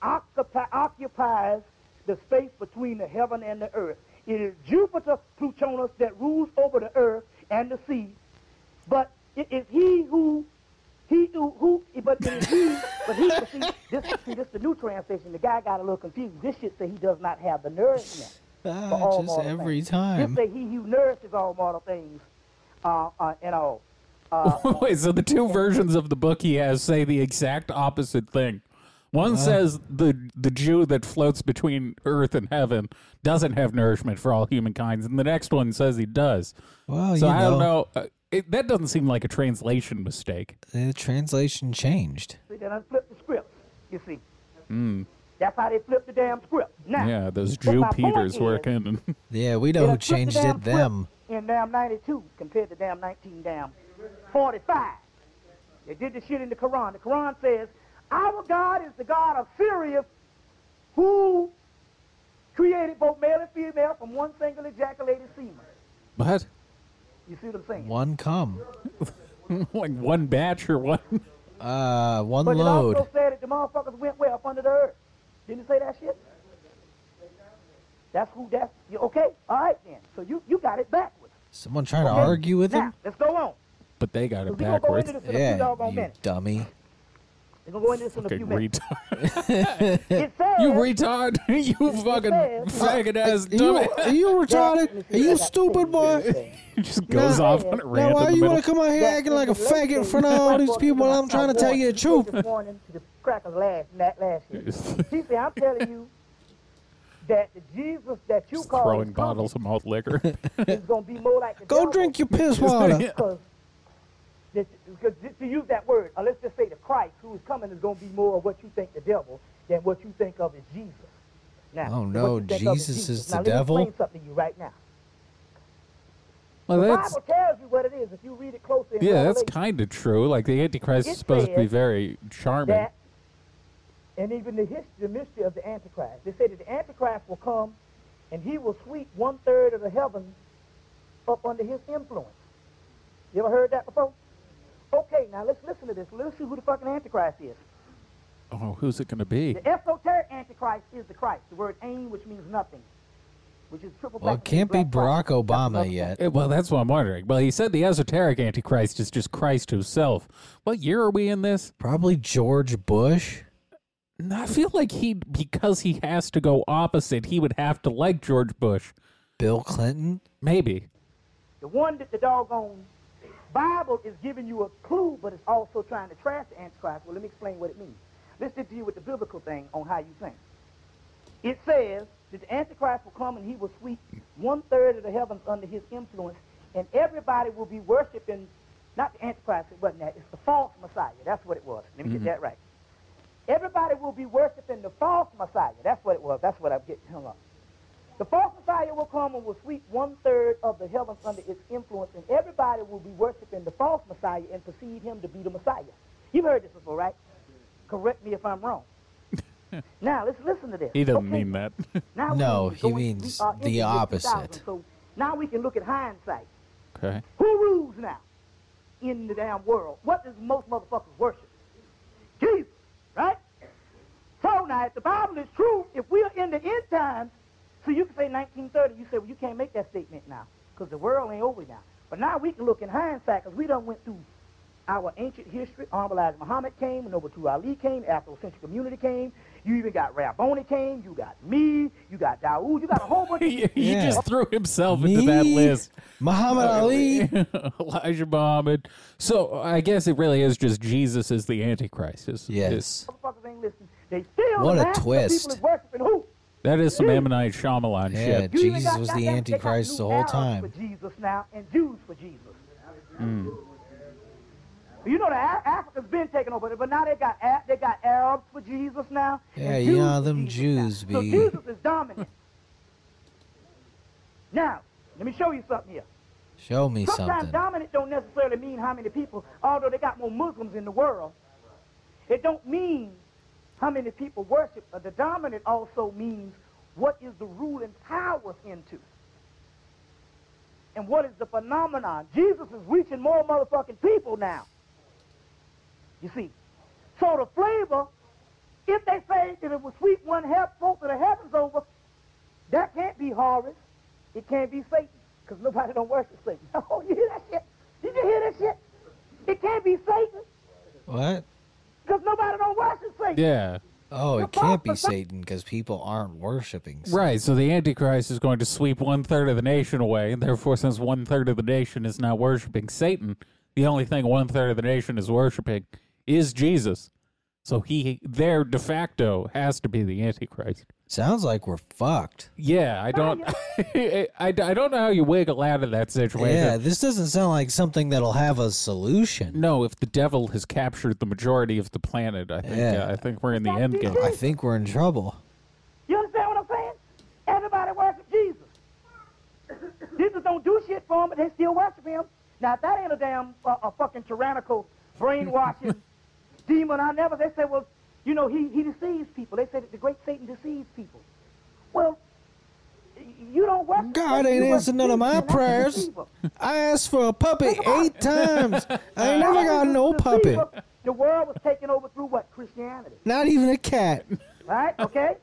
occupy, occupies the space between the heaven and the earth. It is Jupiter, Plutonus, that rules over the earth and the sea. But it is he who, he who, who but it is he, but he, but see, this, see, this the new translation, the guy got a little confused. This shit say he does not have the nourishment for Ah, all just mortal every things. time. This say he who nourishes all mortal things, uh, uh, and all. Uh, Wait, so the two versions of the book he has say the exact opposite thing. One says the the Jew that floats between earth and heaven doesn't have nourishment for all humankind, and the next one says he does. Well, so you I know, don't know. Uh, it, that doesn't seem like a translation mistake. the translation changed. see, they done flipped the script, you see. That's how they flipped the damn script. Now, Yeah, those Jew my Peters working. And Yeah, we they know done who flipped the changed it. Them. script In damn 92 compared to damn 19 damn 45. They did the shit in the Quran. The Quran says, Our God is the God of Sirius who created both male and female from one single ejaculated semen. what? You see what I'm saying? One come. like one batch or one? Uh, one But it load. also said that the motherfuckers went way up under the earth. Didn't it say that shit? That's who that's you okay, all right then. So you, you got it backwards. Someone trying to argue with now, him? let's go on. But they got it We're go backwards. into this in a few Yeah, you minutes. dummy. We're gonna go into this in a Fucking few minutes. retard. It says you retard. you fucking says- faggot ass Are you, are you retarded? Are you stupid, boy? He just goes Nah. off on a rant. Now, why in the you want to come out here acting like a faggot in front of all these people I'm trying to tell you the truth? This morning to the crackers last, last year. She said, I'm telling you that the Jesus that you Just call throwing bottles of malt liquor. is going to be more like Go drink your piss water. Because because to use that word, or let's just say the Christ who is coming is going to be more of what you think the devil than what you think of as Jesus. Now, Oh, what no, you think of as Jesus is the now, let me explain something to you right now. well, The that's Bible tells you what it is if you read it closely. in yeah, that's kind of true. Like the Antichrist is supposed to be very charming. that, and even the history, the mystery of the Antichrist. They say that the Antichrist will come, and he will sweep one third of the heavens up under his influence. You ever heard that before? Okay, now let's listen to this. Let's see who the fucking Antichrist is. Oh, who's it going to be? The esoteric Antichrist is the Christ. The word "ain," which means nothing, which is triple. Well, it can't be Barack prophet. That's Obama yet. thing. Eh, Well, that's what I'm wondering. Well, he said the esoteric Antichrist is just Christ himself. What year are we in this? Probably George Bush. I feel like he, because he has to go opposite, he would have to like George Bush. Bill Clinton. Maybe. The one that the doggone Bible is giving you a clue, but it's also trying to trash the Antichrist. Well, let me explain what it means. Let's just deal with the biblical thing on how you think. It says that the Antichrist will come and he will sweep one third of the heavens under his influence, and everybody will be worshiping, not the Antichrist, it wasn't that, it's the false Messiah. That's what it was. Let me get mm-hmm. that right. Everybody will be worshiping the false Messiah. That's what it was. That's what I'm getting hung up. The false Messiah will come and will sweep one third of the heavens under its influence, and everybody will be worshiping the false Messiah and perceive him to be the Messiah. You've heard this before, right? Correct me if I'm wrong. now let's listen to this. He doesn't Okay, mean that. Now No, he means we are the uh, opposite. So now we can look at hindsight. okay. Who rules now in the damn world? What does most motherfuckers worship? Jesus, right? So now, if the Bible is true, if we are in the end times, so you can say 1930, you say, well, you can't make that statement now because the world ain't over now. But now we can look in hindsight because we done went through our ancient history. Honorable Elijah Muhammad came, Noble Ali came, Afrocentric Community came. You even got Rabboni came. You got me. You got Daoud. You got a whole bunch of he he Yeah. just threw himself into that list. Muhammad uh, Ali. Elijah Muhammad. So I guess it really is just Jesus is the Antichrist. Is, is- Yes. motherfuckers ain't listening. They still What a twist. People is worshiping who? That is some M. Night Shyamalan Yeah, shit. You Jesus got was the got Antichrist the whole time. For Jesus now and Jews for Jesus. Hmm. You know the A- Africans been taken over, but now they got A- they got Arabs for Jesus now. Yeah, Jews yeah, them Jesus Jews now. So Jesus is dominant. now, let me show you something here. Show me Sometimes something. dominant don't necessarily mean how many people, although they got more Muslims in the world. It don't mean how many people worship. Uh, the dominant also means what is the ruling powers into. And what is the phenomenon? Jesus is reaching more motherfucking people now. You see. So the flavor, if they say that it will sweep one half folk of the heavens over, that can't be Horus. It can't be Satan. Because nobody don't worship Satan. Oh, you hear that shit? Did you hear that shit? It can't be Satan. What? Because nobody don't worship Satan. Yeah. Oh, it can't be Satan because people aren't worshiping. Satan. Right, so the Antichrist is going to sweep one third of the nation away, and therefore, since one third of the nation is now worshiping Satan, the only thing one third of the nation is worshiping is Jesus. So he, there de facto, has to be the Antichrist. Sounds like we're fucked. Yeah, I don't, I, I don't know how you wiggle out of that situation. Yeah, this doesn't sound like something that'll have a solution. No, if the devil has captured the majority of the planet, I think Yeah. uh, I think we're in the end game. I think we're in trouble. You understand what I'm saying? Everybody worship Jesus. Jesus don't do shit for them, but they still worship him. Now, if that ain't a damn uh, a fucking tyrannical, brainwashing demon, I never. They say, well, you know, he, he deceives people. They say that the great Satan deceives people. Well, you don't worship God ain't answering none of my and that's the prayers. I asked for a puppy eight times. I ain't never got no puppy. The world was taken over through what? Christianity. Not even a cat. Right? Okay?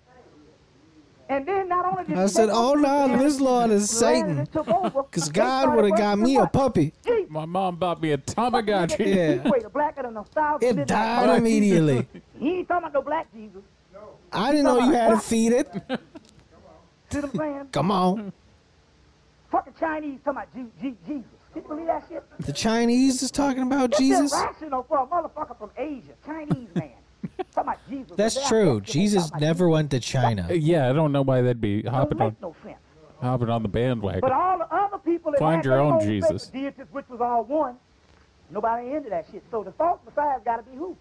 And then not only did I said, "Oh, no, Christianity, this Lord is Christianity Satan." Because God would have got worshiping me a puppy. Jesus. My mom bought me a Nigga Tamagotchi. can't Yeah. black and the nostalgia It died immediately. Jesus. He ain't talking about no black Jesus. No. I didn't know you had to feed it. See what I'm? Come on. Fucking Chinese talking about G- G- Jesus. Can you believe that shit? The Chinese is talking about It's Jesus. irrational for a motherfucker from Asia, Chinese man. Talking about Jesus. That's true. Jesus talking about never went to China. Uh, yeah, I don't know why they'd be Don't hopping on no sense. hopping on the bandwagon. But all the other people that Find had your own faith Jesus. deities, which was all one, nobody into that shit. So the false Messiah's got to be who?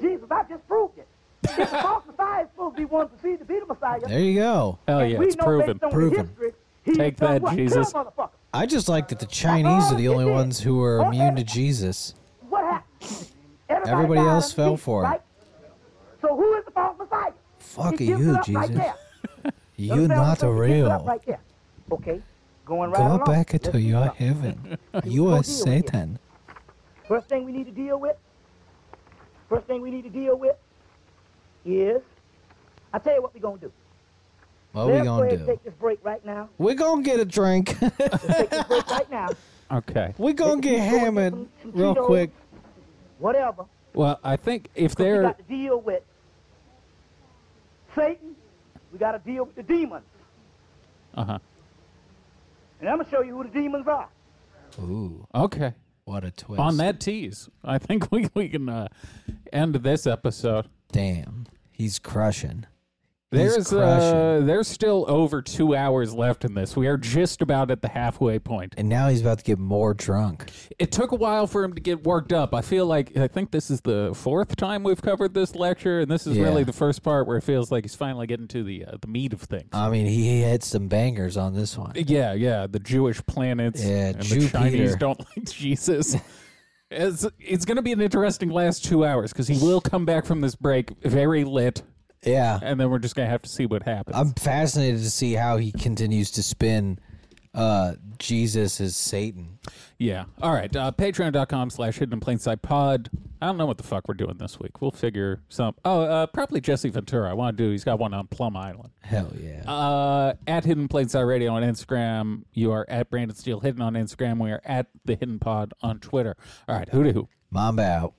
Jesus. I just proved it. If the false Messiah is supposed to be one perceived to be the Messiah. There you go. Hell yeah, we it's know proven. based on Proven. history, Take that, what? Jesus. Kill. I just like that the Chinese are the only ones who are immune to Jesus. What happened? Everybody died else fell for it. Right? So who is the false Messiah? Fuck He you, it up Right Jesus. there. You're Understand not saying? He gives it up real. Right there. Okay. Going right Go along. back Let's into your heaven. You go are deal with it. Satan. First thing we need to deal with, first thing we need to deal with is, I tell you what we're going to do. What we Let's go gonna do? take this break right now. We're gonna get a drink. Let's take this break right now. Okay. We're gonna get hammered Some- some real quick. Whatever. Well, I think if they're got to deal with Satan. We got to deal with the demons. uh huh. And I'm going to show you who the demons are. Ooh, Okay. what a twist. On that tease, I think we we can uh, end this episode. Damn, he's crushing. There's uh, there's still over two hours left in this. We are just about at the halfway point. And now he's about to get more drunk. It took a while for him to get worked up. I feel like I think this is the fourth time we've covered this lecture, and this is Yeah. really the first part where it feels like he's finally getting to the uh, the meat of things. I mean, he had some bangers on this one. yeah, yeah, the Jewish planets Yeah, and the. Chinese don't like Jesus. It's, it's going to be an interesting last two hours because he will come back from this break very lit, Yeah, and then we're just going to have to see what happens. I'm fascinated to see how he continues to spin uh, Jesus as Satan. Yeah. All right. Uh, Patreon.com slash hidden in plain sight pod. I don't know what the fuck we're doing this week. We'll figure some. Oh, uh, probably Jesse Ventura. I want to do. He's got one on Plum Island. Hell yeah. Uh, at Hidden Plain Sight Radio on Instagram. You are at Brandon Steele Hidden on Instagram. We are at the Hidden Pod on Twitter. All right. Who to? Mamba out.